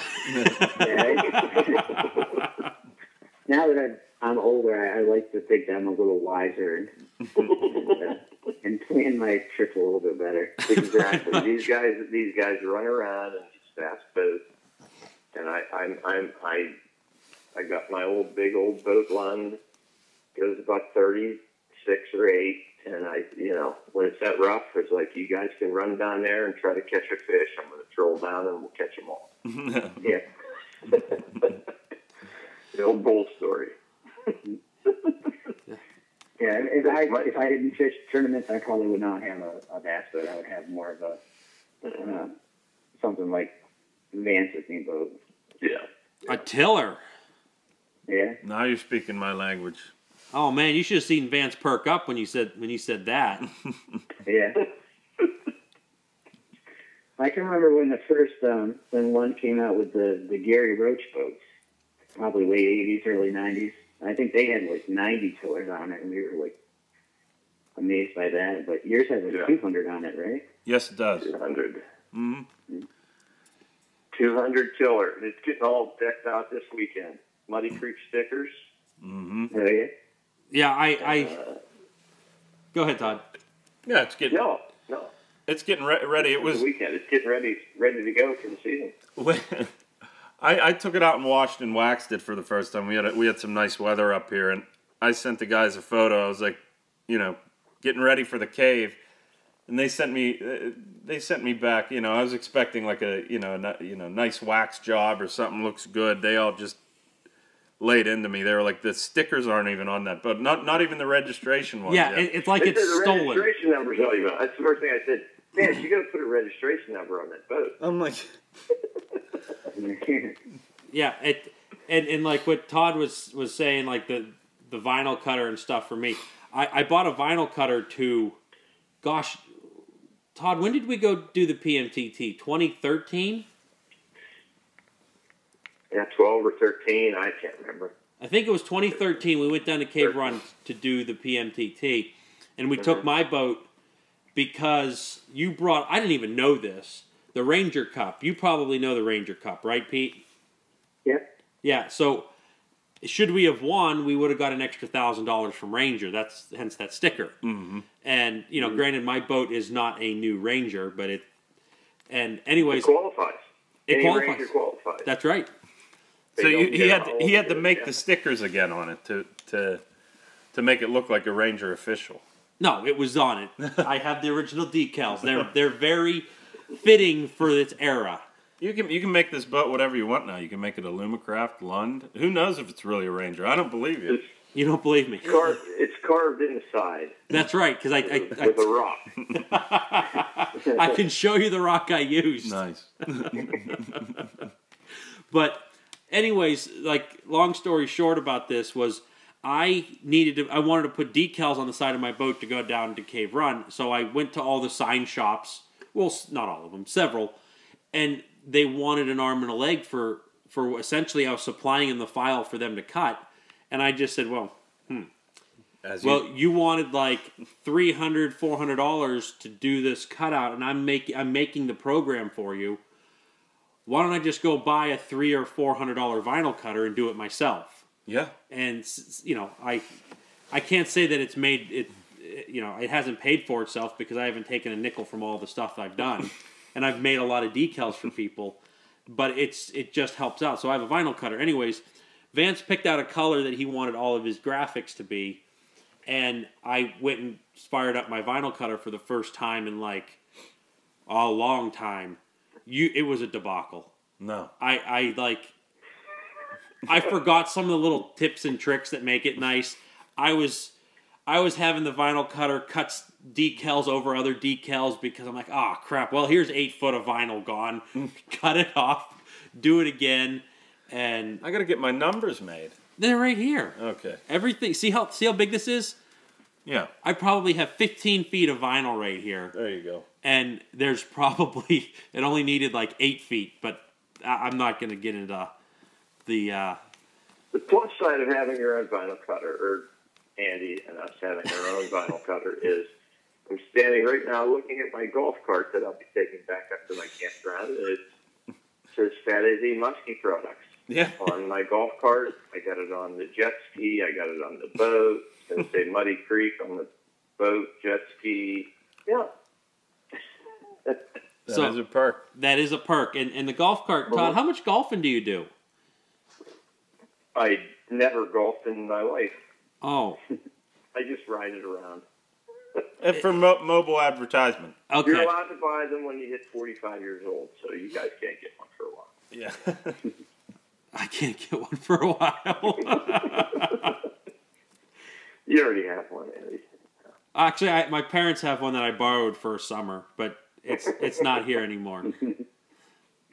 Now that I'm, I'm older, I, I like to think I'm a little wiser and, uh, and plan my trip a little bit better. Exactly. these guys, these guys run around in these fast boats, and I, I'm, I'm, I, I got my old big old boat lund. Goes about thirty six or eight, And I, you know, when it's that rough, it's like you guys can run down there and try to catch a fish. I'm going to troll down and we'll catch them all. Yeah. the old bull story. Yeah, if I if I didn't fish tournaments, I probably would not have a, a bass boat. I would have more of a uh, something like Vance's new boat. Yeah. A tiller. Yeah, now you're speaking my language. Oh man, you should have seen Vance perk up when you said when you said that. yeah. I can remember when the first um, when one came out with the the Gary Roach boats, probably late '80s, early '90s. I think they had like 90 tillers on it, and we were like amazed by that. But yours has a Yeah. 200 on it, right? Yes, it does. 200. hmm 200 tiller. It's getting all decked out this weekend. Muddy Creek stickers. hmm Oh yeah. Yeah, I, I Uh, go ahead, Todd. Yeah, it's getting no, no. it's getting re- ready. It was the weekend. It's getting ready, ready to go for the season. I, I took it out and washed and waxed it for the first time. We had a, we had some nice weather up here, and I sent the guys a photo. I was like, you know, getting ready for the cave, and they sent me uh, they sent me back. You know, I was expecting like a you know a, you know nice wax job or something looks good. They all just laid into me. They were like, the stickers aren't even on that, but not not even the registration one. Yeah, it, it's like They it's the stolen. registration number's all you about. That's the first thing I said. Man, you got to put a registration number on that boat. I'm like, Yeah, it and, and like what Todd was was saying, like the the vinyl cutter and stuff for me. I, I bought a vinyl cutter to, gosh, Todd, when did we go do the PMTT? 2013? Yeah, 12 or 13. I can't remember. I think it was 2013. We went down to Cave Run to do the PMTT, and we took my boat because you brought. I didn't even know this. The Ranger Cup. You probably know the Ranger Cup, right, Pete? Yep. Yeah. So, should we have won, we would have got an extra thousand dollars from Ranger. That's hence that sticker. Mm-hmm. And you know, granted, my boat is not a new Ranger, but it. And anyways, It qualifies. It Any qualifies. ranger qualifies. that's right. They so you, he had to, he had to make it, the stickers again on it to to to make it look like a Ranger official. No, it was on it. I have the original decals. They're they're very fitting for its era. You can you can make this boat whatever you want now. You can make it Alumacraft, Lund. Who knows if it's really a Ranger? I don't believe you. It's You don't believe me? carved, it's carved inside. That's right, because I with a I, rock. I, I can show you the rock I used. Nice. But anyways, like long story short about this was I needed to I wanted to put decals on the side of my boat to go down to Cave Run. So I went to all the sign shops. Well, not all of them, several, and they wanted an arm and a leg for for essentially I was supplying them the file for them to cut, and I just said, well, hmm. As well, you, you wanted like 300 400 dollars to do this cutout, and I'm making I'm making the program for you. Why don't I just go buy a three or four hundred dollar vinyl cutter and do it myself? yeah. And you know, I I can't say that it's made it. You know, it hasn't paid for itself because I haven't taken a nickel from all the stuff I've done, and I've made a lot of decals for people. But it's it just helps out. So I have a vinyl cutter. Anyways, Vance picked out a color that he wanted all of his graphics to be, and I went and fired up my vinyl cutter for the first time in like a long time. You, it was a debacle. No. I, I like. I forgot some of the little tips and tricks that make it nice. I was, I was having the vinyl cutter cuts decals over other decals because I'm like, oh crap. Well, here's eight foot of vinyl gone. Cut it off. Do it again, and I got to get my numbers made. they're right here. Okay. Everything. See how see how big this is? Yeah. I probably have 15 feet of vinyl right here, There you go. And there's probably it only needed like eight feet, but I, I'm not going to get into the. Uh, The plus side of having your own vinyl cutter, or Andy and us having our own vinyl cutter, is I'm standing right now looking at my golf cart that I'll be taking back up to my campground. It says Fat AZ Muskie Products Yeah. on my golf cart. I got it on the jet ski. I got it on the boat. It's going to say Muddy Creek on the boat, jet ski. Yeah. That is So- a perk. That is a perk. And, and the golf cart, Todd, how much golfing do you do? I never golfed in my life. Oh, I just ride it around. And for mo- mobile advertisement. Okay. You're allowed to buy them when you hit 45 years old, so you guys can't get one for a while. Yeah. I can't get one for a while. You already have one, Andy. Actually, I, my parents have one that I borrowed for a summer, but it's it's not here anymore.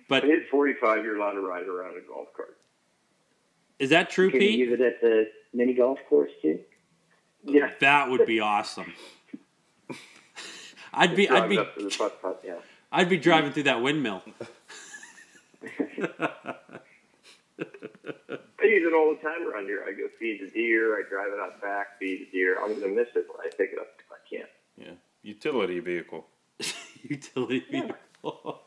But When hit 45, you're allowed to ride around a golf cart. is that true, Can you Pete? use it at the mini golf course too? Yeah. That would be awesome. I'd be I'd be up to the putt putt, yeah. I'd be driving through that windmill. I use it all the time around here. I go feed the deer. I drive it out back, feed the deer. I'm going to miss it when I pick it up if I can. yeah. Utility vehicle. Utility vehicle.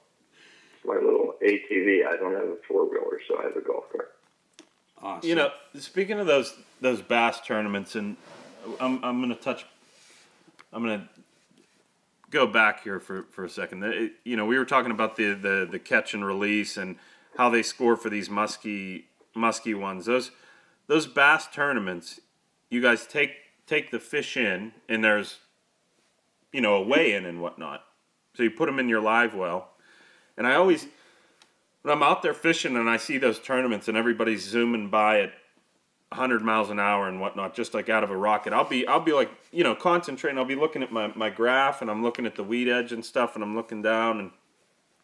It's my little ATV. I don't have a four wheeler, so I have a golf cart. Awesome. You know, speaking of those those bass tournaments, and I'm I'm gonna touch, I'm gonna go back here for, for a second. It- you know, we were talking about the, the the catch and release and how they score for these musky musky ones. Those those bass tournaments, you guys take take the fish in, and there's you know a weigh in and whatnot. So you put them in your live well, and I always when I'm out there fishing and I see those tournaments and everybody's zooming by at 100 miles an hour and whatnot, just like out of a rocket, I'll be I'll be like you know concentrating. I'll be looking at my my graph and I'm looking at the weed edge and stuff, and I'm looking down and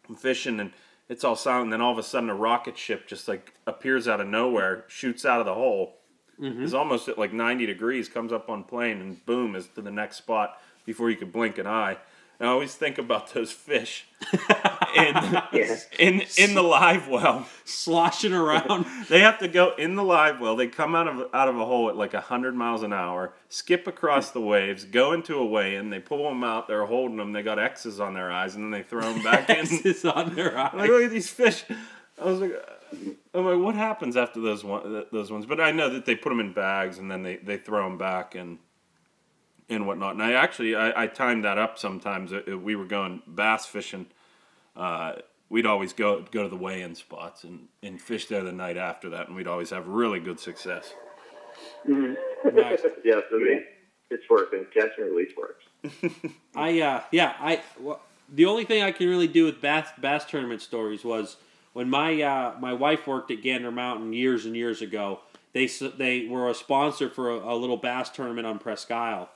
I'm fishing and it's all silent. And then all of a sudden, a rocket ship just like appears out of nowhere, shoots out of the hole, mm-hmm. is almost at like 90 degrees, comes up on plane, and boom is to the next spot before you could blink an eye. And I always think about those fish in, Yeah. in in the live well. sloshing around. They have to go in the live well. They come out of out of a hole at like hundred miles an hour, skip across the waves, go into a weigh-in. They pull them out. They're holding them. They got X's on their eyes, and then they throw them back in. It's on their I'm like, look at these fish. I was like, uh, I'm like, what happens after those one, those ones? But I know that they put them in bags and then they, they throw them back and and whatnot. And I actually I, I timed that up sometimes. Uh, uh, We were going bass fishing. Uh, we'd always go go to the weigh-in spots and, and fish there the night after that, and we'd always have really good success. Nice. Yeah, so they, it's working. Catch and release works. I uh yeah I well, the only thing I can really do with bass bass tournament stories was when my uh, my wife worked at Gander Mountain years and years ago. They s- they were a sponsor for a, a little bass tournament on Presque Isle,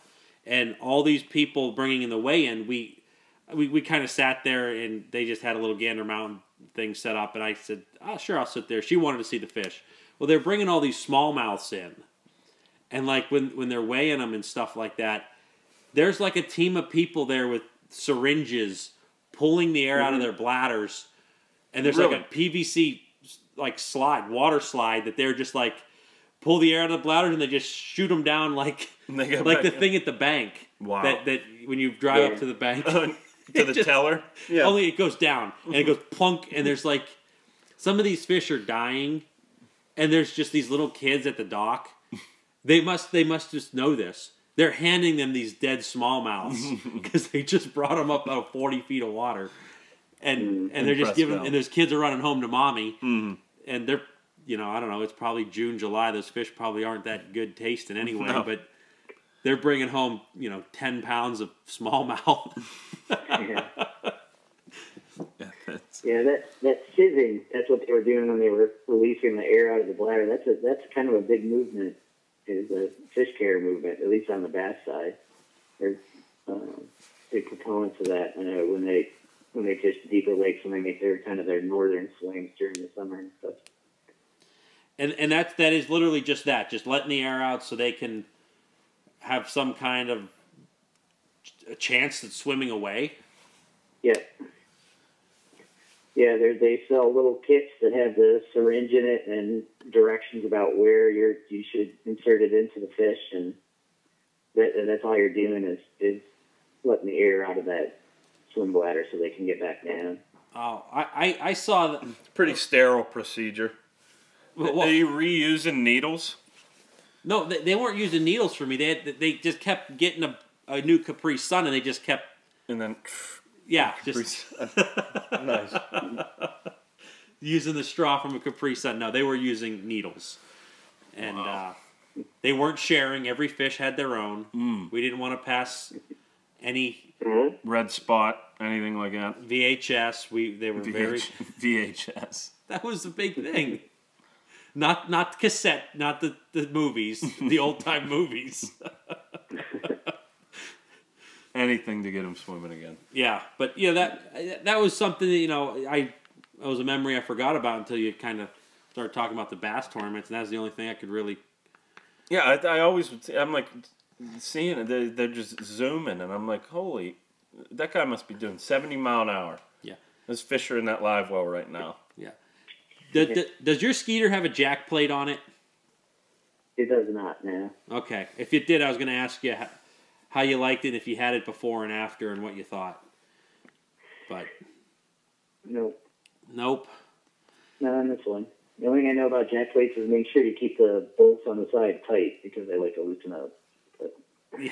and all these people bringing in the weigh-in. We we, we kind of sat there and they just had a little Gander Mountain thing set up, and I said, "Ah, sure, I'll sit there." She wanted to see the fish. Well, they're bringing all these smallmouths in, and like when when they're weighing them and stuff like that, there's like a team of people there with syringes pulling the air out of their bladders, and there's like a PVC like slide, water slide that they're just like pull the air out of the bladders and they just shoot them down like they like back the in. thing at the bank. Wow. That that when you drive Yeah. up to the bank, uh, to the Just- teller. Yeah. only it goes down and it goes plunk and there's like some of these fish are dying and there's just these little kids at the dock they must they must just know this they're handing them these dead smallmouths because they just brought them up out of 40 feet of water and and they're just giving them. and those kids are running home to mommy mm-hmm. and they're you know i don't know it's probably june july those fish probably aren't that good tasting anyway No. but they're bringing home you know 10 pounds of smallmouth Yeah. Yeah, that's- Yeah, that that fizzing, that's what they were doing when they were releasing the air out of the bladder. That's a that's kind of a big movement, is the fish care movement, at least on the bass side. They're um, big proponents of that. I know when they when they fish deeper lakes when they make their kind of their northern swings during the summer and stuff. And and that's that is literally just that, just letting the air out so they can have some kind of a chance at swimming away. Yeah. Yeah, they they sell little kits that have the syringe in it and directions about where you're you should insert it into the fish, and that and that's all you're doing is is letting the air out of that swim bladder so they can get back down. Oh, I, I, I saw that. Pretty sterile procedure. Well, Are you reusing needles? no, they, they weren't using needles for me. They had, they just kept getting a, a new Capri Sun, and they just kept And then yeah, just nice. using the straw from a Capri Sun. No, they were using needles, and Wow. uh, they weren't sharing. Every fish had their own. We didn't want to pass any Mm-hmm. Red spot, anything like that. VHS. We they were very. VHS. That was the big thing. Not not cassette, not the, the movies, the old time movies. Anything to get him swimming again. Yeah, but yeah, that that was something that you know I it was a memory I forgot about until you kind of started talking about the bass tournaments, and that's the only thing I could really. Yeah, I, I always would. I'm like seeing it. They're, they're just zooming, and I'm like, holy, that guy must be doing 70 mile an hour. Yeah. There's Fisher in that live well right now. Does, does- does your Skeeter have a jack plate on it? It does not now. Okay. If it did, I was going to ask you how, how you liked it, if you had it before and after, and what you thought. But Nope. nope. Not on this one. The only thing I know about jack plates is make sure you keep the bolts on the side tight because they like to loosen up. Yeah,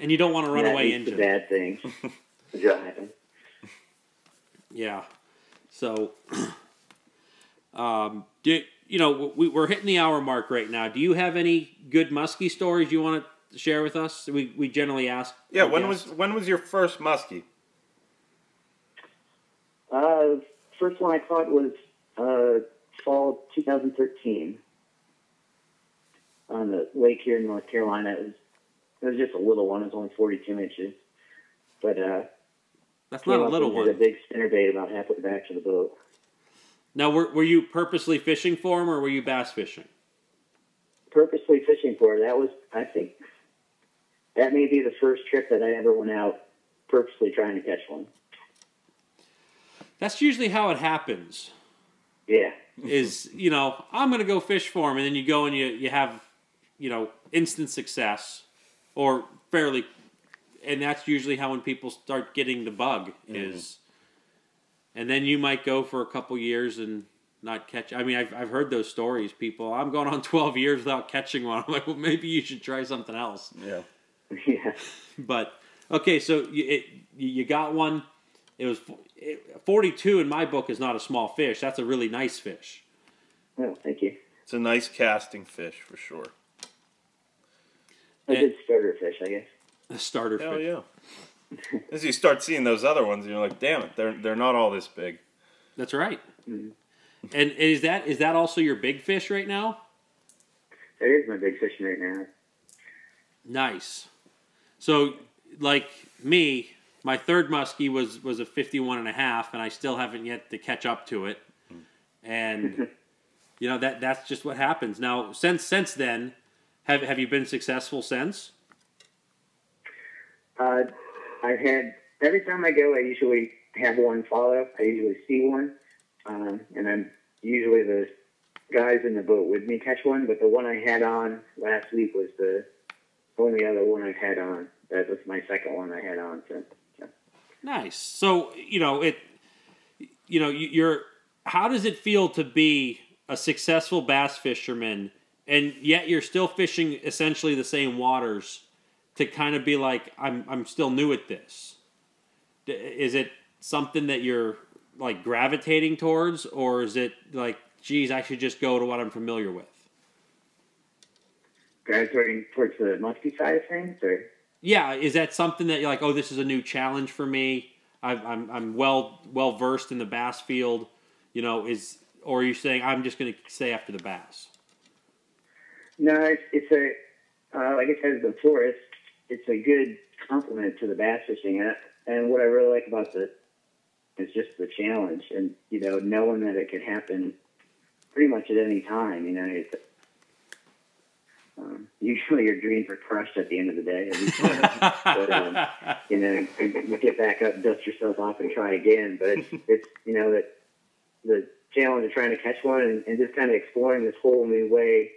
and you don't want to run away into bad thing. Yeah. So, um, do you know we, we're hitting the hour mark right now? Do you have any good muskie stories you want to share with us? We we generally ask. Yeah, when guests. was when was your first muskie? Uh, first one I caught was uh, fall 2013 on the lake here in North Carolina. It was it was just a little one. It was only 42 inches, but uh, That's not a up little and hit one. A big spinnerbait about halfway back to the boat. Now, were were you purposely fishing for him, or were you bass fishing? Purposely fishing for it. That was I think that may be the first trip that I ever went out purposely trying to catch one. That's usually how it happens. Yeah. Is you know I'm gonna go fish for him, and then you go and you you have you know instant success, or fairly, and that's usually how when people start getting the bug mm-hmm. is, and then you might go for a couple years and not catch. I mean, I've I've heard those stories. People, I'm going on 12 years without catching one. I'm like, well, maybe you should try something else. Yeah. Yeah. But okay, so you it, you you got one. It was it, 42 in my book is not a small fish. That's a really nice fish. Oh, thank you. It's a nice casting fish for sure. A Eh. good starter fish, I guess. A starter Hell fish. yeah. As you start seeing those other ones, you're like, damn it, they're they're not all this big. That's right. And is that is that also your big fish right now? It is my big fish right now. Nice. So, like me, my third muskie was was a 51 and a half and I still haven't yet to catch up to it. And you know that that's just what happens. Now, since since then, have have you been successful since? Uh, I've had every time I go, I usually have one follow. I usually see one, um, and then usually the guys in the boat with me catch one. But the one I had on last week was the only other one I've had on. That was my second one I had on. So. Nice. So you know it. You know you're. How does it feel to be a successful bass fisherman, and yet you're still fishing essentially the same waters? To kind of be like, I'm I'm still new at this. D- Is it something that you're like gravitating towards, or is it like, geez, I should just go to what I'm familiar with? gravitating towards the musky side of things, or Yeah, is that something that you're like, oh, this is a new challenge for me? I'm I'm, I'm well well versed in the bass field, you know. Is or are you saying I'm just going to stay after the bass? No, it's, it's a uh, like I said before. It's it's a good complement to the bass fishing, and, and what I really like about the is just the challenge, and you know, knowing that it can happen pretty much at any time. You know, it's, um, usually your dreams are crushed at the end of the day. but um, you know, you get back up, dust yourself off, and try again. But it's, it's you know that the challenge of trying to catch one and, and just kind of exploring this whole new way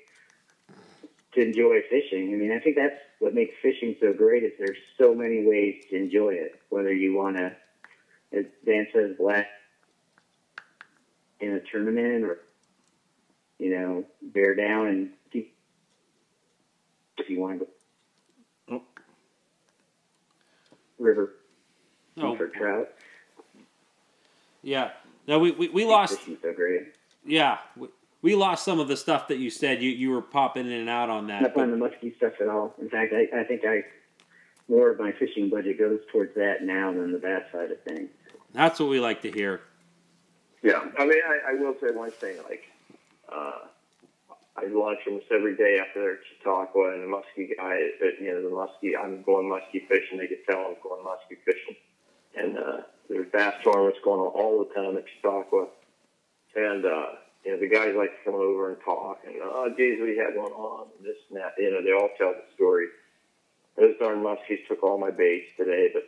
to enjoy fishing. I mean, I think that's what makes fishing so great is there's so many ways to enjoy it. Whether you want to, as Dan says, black in a tournament or you know bear down and keep if you want to go Oh. river Oh, for trout. yeah. No, we, we, we lost. So great. Yeah, we, we lost some of the stuff that you said. You you were popping in and out on that. Not but- on the musky stuff at all. In fact, I, I think I more of my fishing budget goes towards that now than the bass side of things. That's what we like to hear. Yeah, I mean, I, I will say one thing. Like, uh, I launch almost every day after they're at Chautauqua, and the muskie guy, you know, the muskie. I'm going muskie fishing. They can tell I'm going muskie fishing, and uh, there's bass tournaments going on all the time at Chautauqua, and uh, you know, the guys like to come over and talk, and oh, geez, we had one on, this and that. You know, they all tell the story. Those darn muskies took all my baits today, but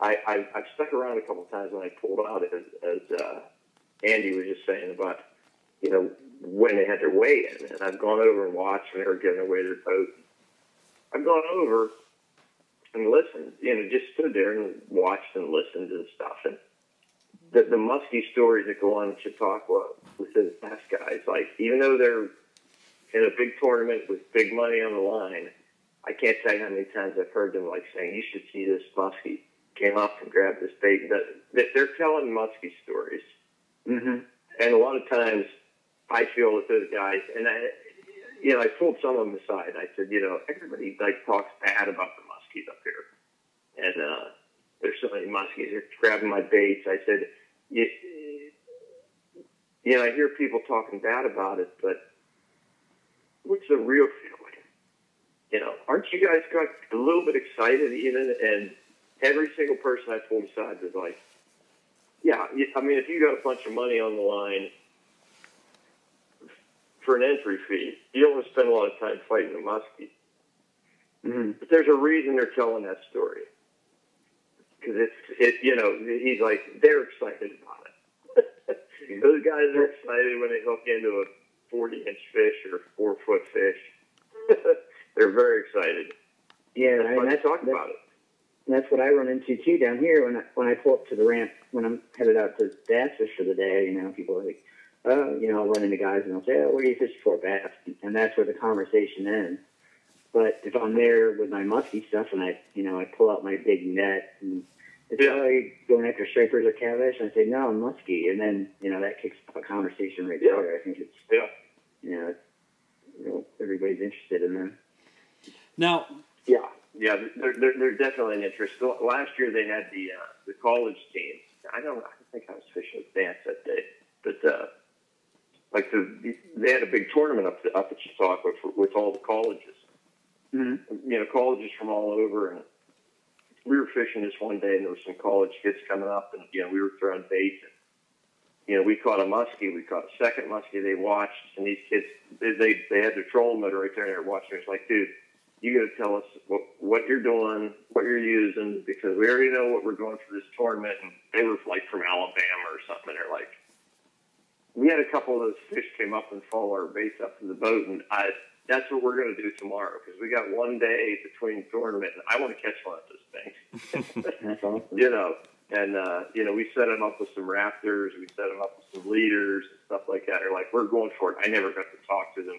I, I I've stuck around a couple times when I pulled out as, as uh, Andy was just saying about you know when they had their weigh in, and I've gone over and watched when they were giving away their boat. I've gone over and listened, you know, just stood there and watched and listened to the stuff, and the, the musky stories that go on in Chautauqua with the bass guys, like even though they're in a big tournament with big money on the line, I can't tell you how many times I've heard them like saying, "You should see this muskie came up and grabbed this bait." That they're telling muskie stories, Mm-hmm. and a lot of times I feel that those guys, and I, you know, I pulled some of them aside. I said, you know, everybody like talks bad about the muskies up here, and uh, there's so many muskies. They're grabbing my baits. I said, you, you know, I hear people talking bad about it, but what's the real feeling? You know, aren't you guys got a little bit excited even? And every single person I pulled aside was like, yeah, I mean, if you got a bunch of money on the line for an entry fee, you don't want to spend a lot of time fighting a muskie. Mm-hmm. But there's a reason they're telling that story. Because it's, it, you know, he's like, they're excited about it. Those guys are excited when they hook into a 40 inch fish or four foot fish. they're very excited. Yeah, That's I mean, why that's, talk that's, about it. that's what I run into too down here when I, when I pull up to the ramp when I'm headed out to bass fish for the day. You know, people are like, oh, you know, I'll run into guys and they'll say, oh, what are you fishing for, bass? And that's where the conversation ends. But if I'm there with my musky stuff and I, you know, I pull out my big net and it's Yeah. going after stripers or catfish, and I say no, I'm musky, and then you know that kicks off a conversation right Yeah. there. I think it's Yeah. you know, it's, you know everybody's interested in them. Now, Yeah, yeah, they're, they're, they're definitely an interest. Last year they had the uh, the college team. I don't, I think I was fishing with Dance that day, but uh, like the they had a big tournament up the, up at Chautauqua for, with all the colleges. Mm-hmm. You know, colleges from all over, and we were fishing this one day, and there were some college kids coming up, and you know, we were throwing bait. And, you know, we caught a muskie. We caught a second muskie. They watched, and these kids, they they, they had their trolling motor right there, and they're watching. It's like, dude, you got to tell us what, what you're doing, what you're using, because we already know what we're doing for this tournament. And they were like from Alabama or something. They're like, we had a couple of those fish came up and follow our baits up to the boat, and I that's what we're going to do tomorrow because we got one day between tournament, and I want to catch one of those things. That's awesome. you know, and uh, you know, we set them up with some raptors, we set them up with some leaders and stuff like that. They're like, we're going for it. I never got to talk to them,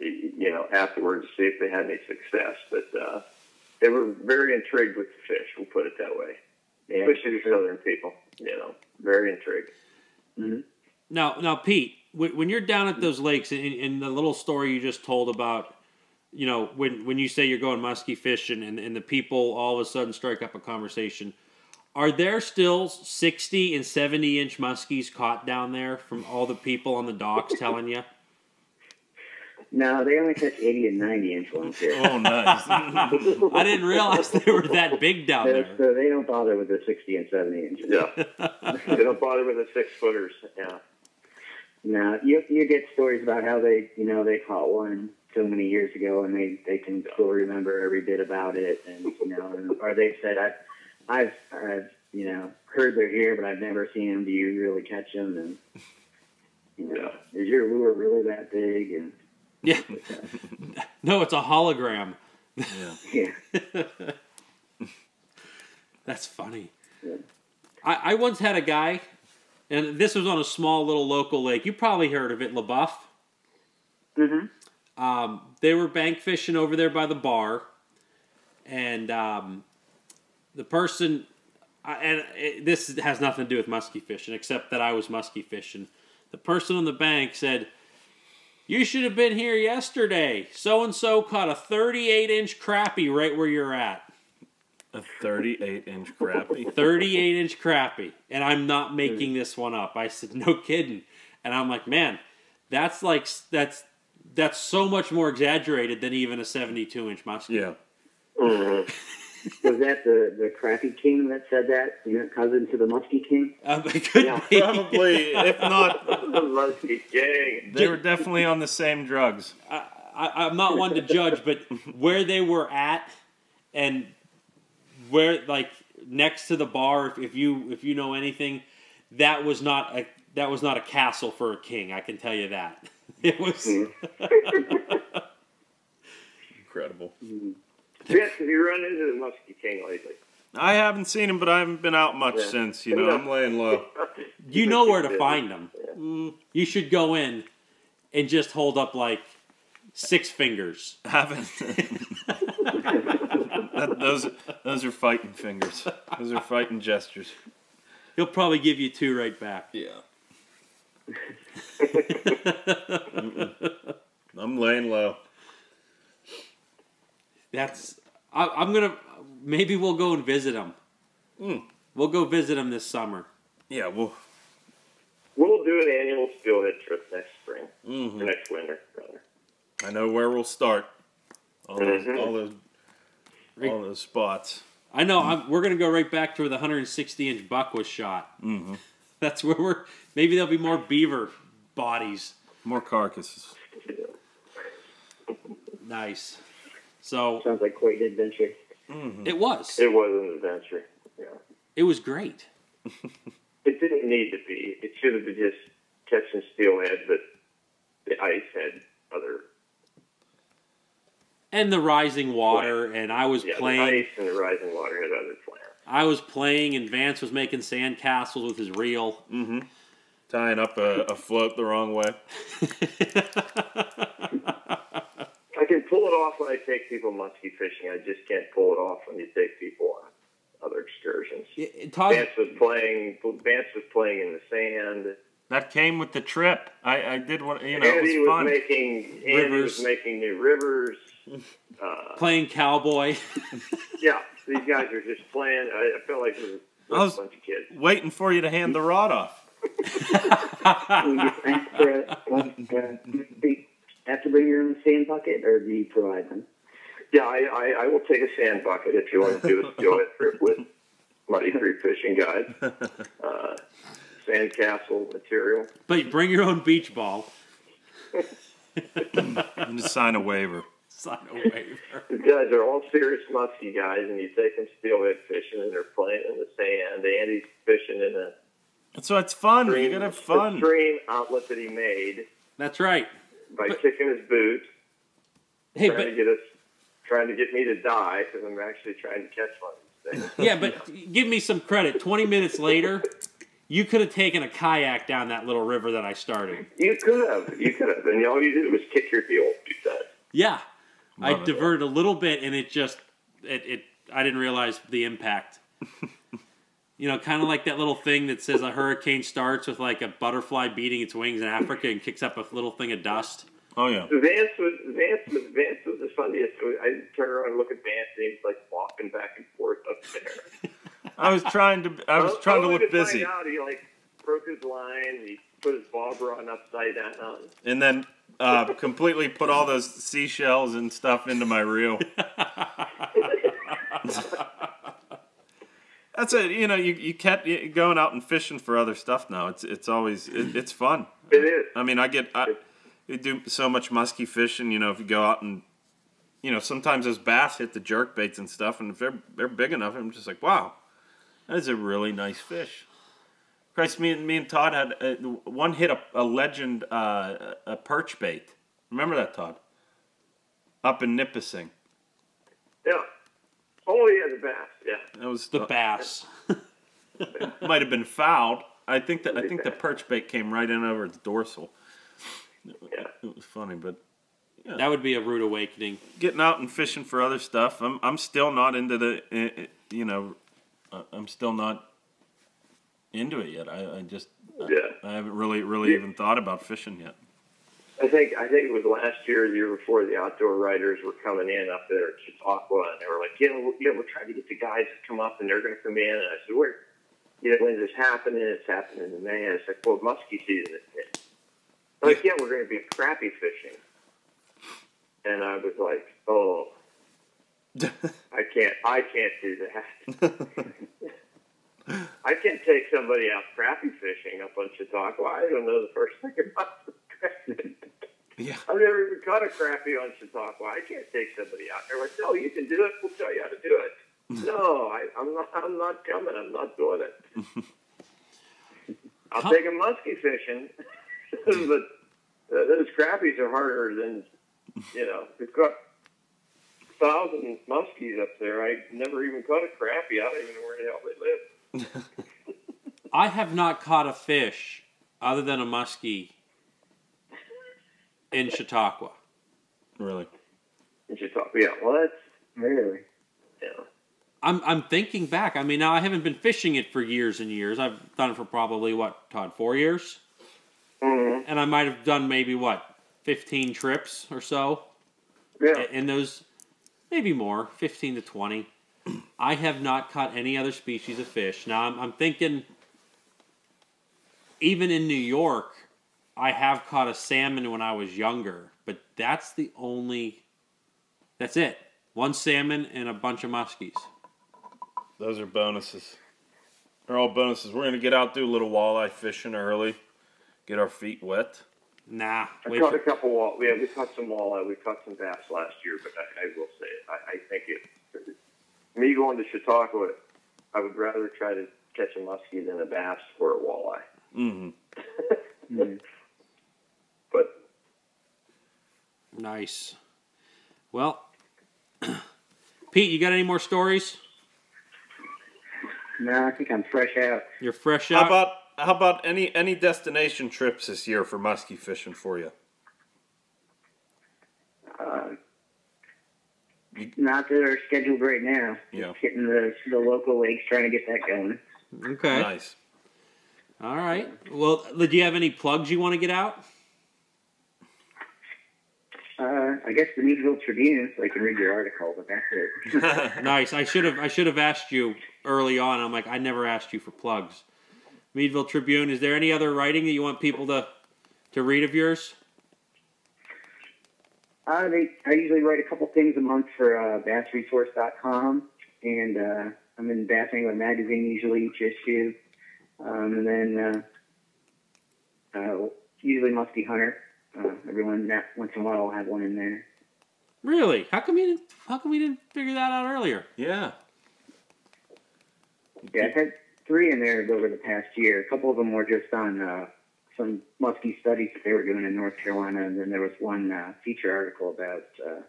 you know, afterwards to see if they had any success, but uh, they were very intrigued with the fish. We'll put it that way, Yeah, especially the southern people. You know, very intrigued. hmm now, now, Pete, when, when you're down at those lakes, in, in the little story you just told about, you know, when when you say you're going musky fishing, and, and the people all of a sudden strike up a conversation, are there still sixty and seventy inch muskies caught down there from all the people on the docks telling you? No, they only catch 80 and 90 inch ones here. Oh, nice. I didn't realize they were that big down So, there. so they don't bother with the 60 and 70 inches. Yeah, they don't bother with the six footers. Yeah, No, you you get stories about how they you know they caught one so many years ago and they they can still remember every bit about it and you know and, or they said I've I've I've you know heard they're here but I've never seen them. Do you really catch them? And you know, is your lure really that big? And Yeah. No, it's a hologram. yeah. yeah, That's funny. Yeah. I, I once had a guy, and this was on a small little local lake. You probably heard of it, LeBoeuf. mm-hmm. Um, they were bank fishing over there by the bar, and um, the person, and it, this has nothing to do with musky fishing, except that I was musky fishing. The person on the bank said, "You should have been here yesterday. So and so caught a 38 inch crappie right where you're at." A 38 inch crappie. 38 inch crappie. And I'm not making this one up. I said, no kidding. And I'm like, man, that's like, that's, that's so much more exaggerated than even a 72 inch muskie. Yeah. Mhm. Was that the, the crappy king that said that? You know, cousin to the muskie king? Um, it could Yeah, be. Probably, if not, the musky gang. they were definitely on the same drugs. I, I, I'm not one to judge, but where they were at and where, like, next to the bar, if, if you if you know anything, that was not a that was not a castle for a king. I can tell you that. It was. Incredible. Yes, have you run into the musky king lately? I haven't seen him, but I haven't been out much Yeah. since. You know, I'm laying low. You know where to Yeah. find them. Mm, You should go in and just hold up like six fingers. haven't. That- those those are fighting fingers. Those are fighting gestures. He'll probably give you two right back. Yeah. I'm laying low. That's. I, I'm gonna. Maybe we'll go and visit him. Mm. We'll go visit him this summer. Yeah, we'll. We'll do an annual steelhead trip next spring, or mhm. next winter, rather. I know where we'll start. All those, Mhm. all those, all those spots. I know. I'm, we're gonna go right back to where the 160 inch buck was shot. hmm That's where we're. Maybe there'll be more beaver bodies. More carcasses. Nice. So Sounds like quite an adventure. hmm it was. It was an adventure. Yeah. It was great. It didn't need to be. It should have been just catching steelhead, but the ice had other. And the rising water, and I was Yeah, playing. the ice and the rising water had other plans. I was playing, and Vance was making sand castles with his reel. hmm Tying up a, a float the wrong way. I can pull it off when I take people musky fishing. I just can't pull it off when you take people on other excursions. Todd, Vance was playing. Vance was playing in the sand. That came with the trip. I, I did what you know. It Andy was was fun. making. Andy Rivers. was making new rivers. Uh, playing cowboy. yeah, these guys are just playing. I, I felt like it was I was- a bunch of kids. Waiting for you to hand the rod off. Do for a, like, do you have to bring your own sand bucket, or do you provide them? Yeah, I, I, I will take a sand bucket if you want to do a steelhead trip with Muddy Creek Fishing Guide. Uh, sand castle material. but bring your own beach ball. And just sign a waiver. Sign a waiver. The guys are all serious musky guys, and you take them steelhead fishing, and they're playing in the sand. Andy's fishing in a So it's fun. You stream, gotta have a fun. stream outlet that he made That's right. by But- kicking his boot, Hey, trying to get us, trying to get me to die because I'm actually trying to catch one of these things. yeah, but give me some credit. Twenty minutes later, you could have taken a kayak down that little river that I started. You could have, you could have, and all you did was kick your heel two times. Yeah, I it. diverted a little bit, and it just it, it I didn't realize the impact. you know, kind of like that little thing that says a hurricane starts with like a butterfly beating its wings in Africa and kicks up a little thing of dust. Oh yeah. Vance was Vance was Vance was the funniest. I turn around and look at Vance, and he's like walking back and forth up there. I was trying to. I was trying to look find busy, out he like broke his line. He put his bobber on upside down. and then uh, completely put all those seashells and stuff into my reel. That's it. You know, you you kept going out and fishing for other stuff now. It's it's always it, it's fun. It is. I mean, I get I, you do so much musky fishing. You know, if you go out and you know, sometimes those bass hit the jerk baits and stuff, and if they're they're big enough, I'm just like, wow, that is a really nice fish. Christ, me and me and Todd had uh, one hit a, a legend uh, a perch bait. Remember that, Todd? Up in Nipissing. Yeah. Oh yeah, the bass. Yeah. That was The bass. might have been fouled. I think that I think the perch bait came right in over its dorsal. Yeah. It was funny, but That would be a rude awakening. getting out and fishing for other stuff. I'm I'm still not into the eh, eh, you know uh, I'm still not into it yet. I, I just Yeah. I haven't really really even thought about fishing yet. I think I think it was last year, or the year before, the outdoor writers were coming in up there at Chautauqua, and they were like, "Yeah, we're, yeah, we're trying to get the guys to come up, and they're going to come in." And I said, "Where? You know, when is this happening? It's happening in May." And it's like, "Well, muskie season is hit." They're Like, yeah, we're going to be crappy fishing, and I was like, "Oh, I can't, I can't do that. I can't take somebody out crappie fishing up on Chautauqua. I don't know the first thing about crappie. yeah. I've never even caught a crappie on Chautauqua. I can't take somebody out there. Like, no, you can do it. We'll tell you how to do it. no, I, I'm not. I'm not coming. I'm not doing it. I'll Huh. take a muskie fishing, but uh, those crappies are harder than you know. We've got thousand muskies up there. I never even caught a crappie. I don't even know where the hell they live. I have not caught a fish other than a muskie in Chautauqua. Really? In Chautauqua. Yeah. Well, that's Really? you know. I'm I'm thinking back. I mean, now I haven't been fishing it for years and years. I've done it for probably what, Todd, four years, mhm. and I might have done maybe what, fifteen trips or so. Yeah. in those maybe more 15 to 20 i have not caught any other species of fish now i'm, I'm thinking even in new york i have caught a salmon when i was younger but that's the only that's it one salmon and a bunch of muskies Those are bonuses. They're all bonuses. We're gonna get out do a little walleye fishing early, get our feet wet. nah I wait caught a couple wall. Yeah, we caught some walleye. We caught some bass last year, but I, I will say it. I, I think it. Me going to Chautauqua, I would rather try to catch a muskie than a bass or a walleye. Mm-hmm. Mm. But nice well pete you got any more stories No, I think I'm fresh out. you're fresh out. How out about how about any any destination trips this year for muskie fishing for you? Uh, not that are scheduled right now. Yeah. Hitting the the local lakes, trying to get that going. okay Nice. all right well do you have any plugs you want to get out Uh, I guess the Meadville Tribune, so I can read your article, but that's it. Nice. I should have I should have asked you early on. I'm like I never asked you for plugs. Meadville Tribune. Is there any other writing that you want people to to read of yours? Uh, they, I usually write a couple things a month for uh, bassresource.com, and uh, I'm in Bass Angler Magazine usually each issue, um, and then uh, uh, usually Musky Hunter. Uh, everyone that once in a while will have one in there. Really? How come you didn't? How come we didn't figure that out earlier? yeah. Yeah, I've had three in there over the past year. A couple of them were just on uh, some muskie studies that they were doing in North Carolina, and then there was one uh, feature article about uh,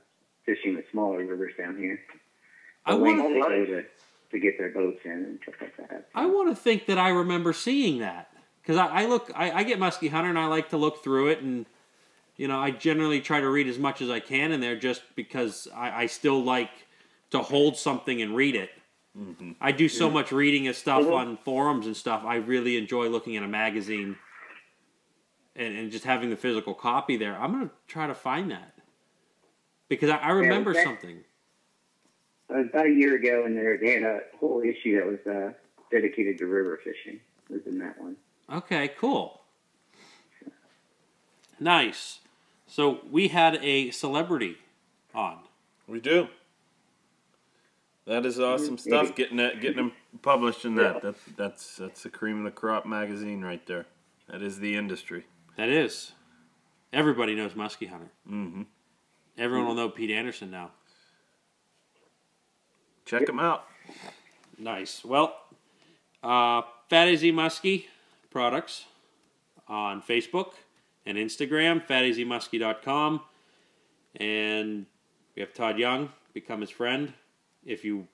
fishing the smaller rivers down here. I want to. they to, to get their boats in and stuff like that. I want to think that I remember seeing that because I, I look. I, I get Musky Hunter and I like to look through it and. You know, I generally try to read as much as I can in there just because I, I still like to hold something and read it. I do so much reading of stuff Mhm. on forums and stuff. I really enjoy looking at a magazine and, and just having the physical copy there. I'm going to try to find that because I, I remember that- something. About a year ago, and there they had a whole issue that was uh, dedicated to river fishing. It was in that one. Okay, cool. Nice. So we had a celebrity on. We do. That is awesome stuff. Getting that, getting them published in that. That's that's that's the cream of the crop magazine right there. That is the industry. That is. Everybody knows Musky Hunter. Mm-hmm. Everyone will know Pete Anderson now. Check them out. Nice. Well, uh, Fat AZ Muskie products on Facebook and Instagram, fatazmuskie.com. And we have Todd Young, become his friend. If you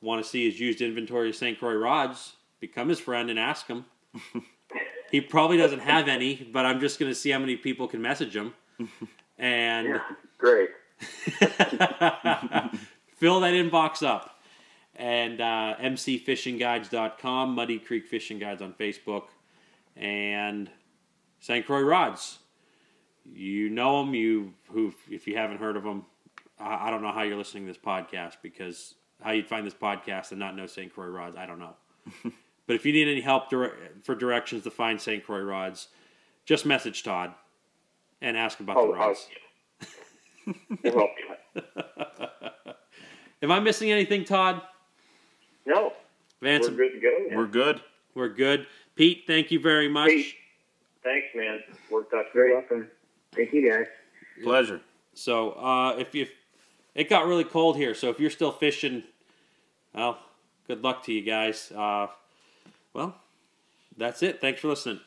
want to see his used inventory of St. Croix rods, become his friend and ask him. he probably doesn't have any, but I'm just going to see how many people can message him. And yeah, great. fill that inbox up. And uh, mcfishingguides.com, Muddy Creek Fishing Guides on Facebook, and St. Croix Rods. you know them. You who, if you haven't heard of them, I, I don't know how you're listening to this podcast because how you'd find this podcast and not know St. Croix rods, I don't know. but if you need any help dire- for directions to find St. Croix rods, just message Todd and ask about the Oh, rods. oh, well, Am I missing anything, Todd? no, Vance, we're good to go. man. We're good. we're good. Pete, thank you very much. Pete, thanks, man. Worked out Very great. welcome. Thank you guys. Pleasure. So uh, if you, it got really cold here. So if you're still fishing, well, good luck to you guys. Uh, well, that's it. Thanks for listening.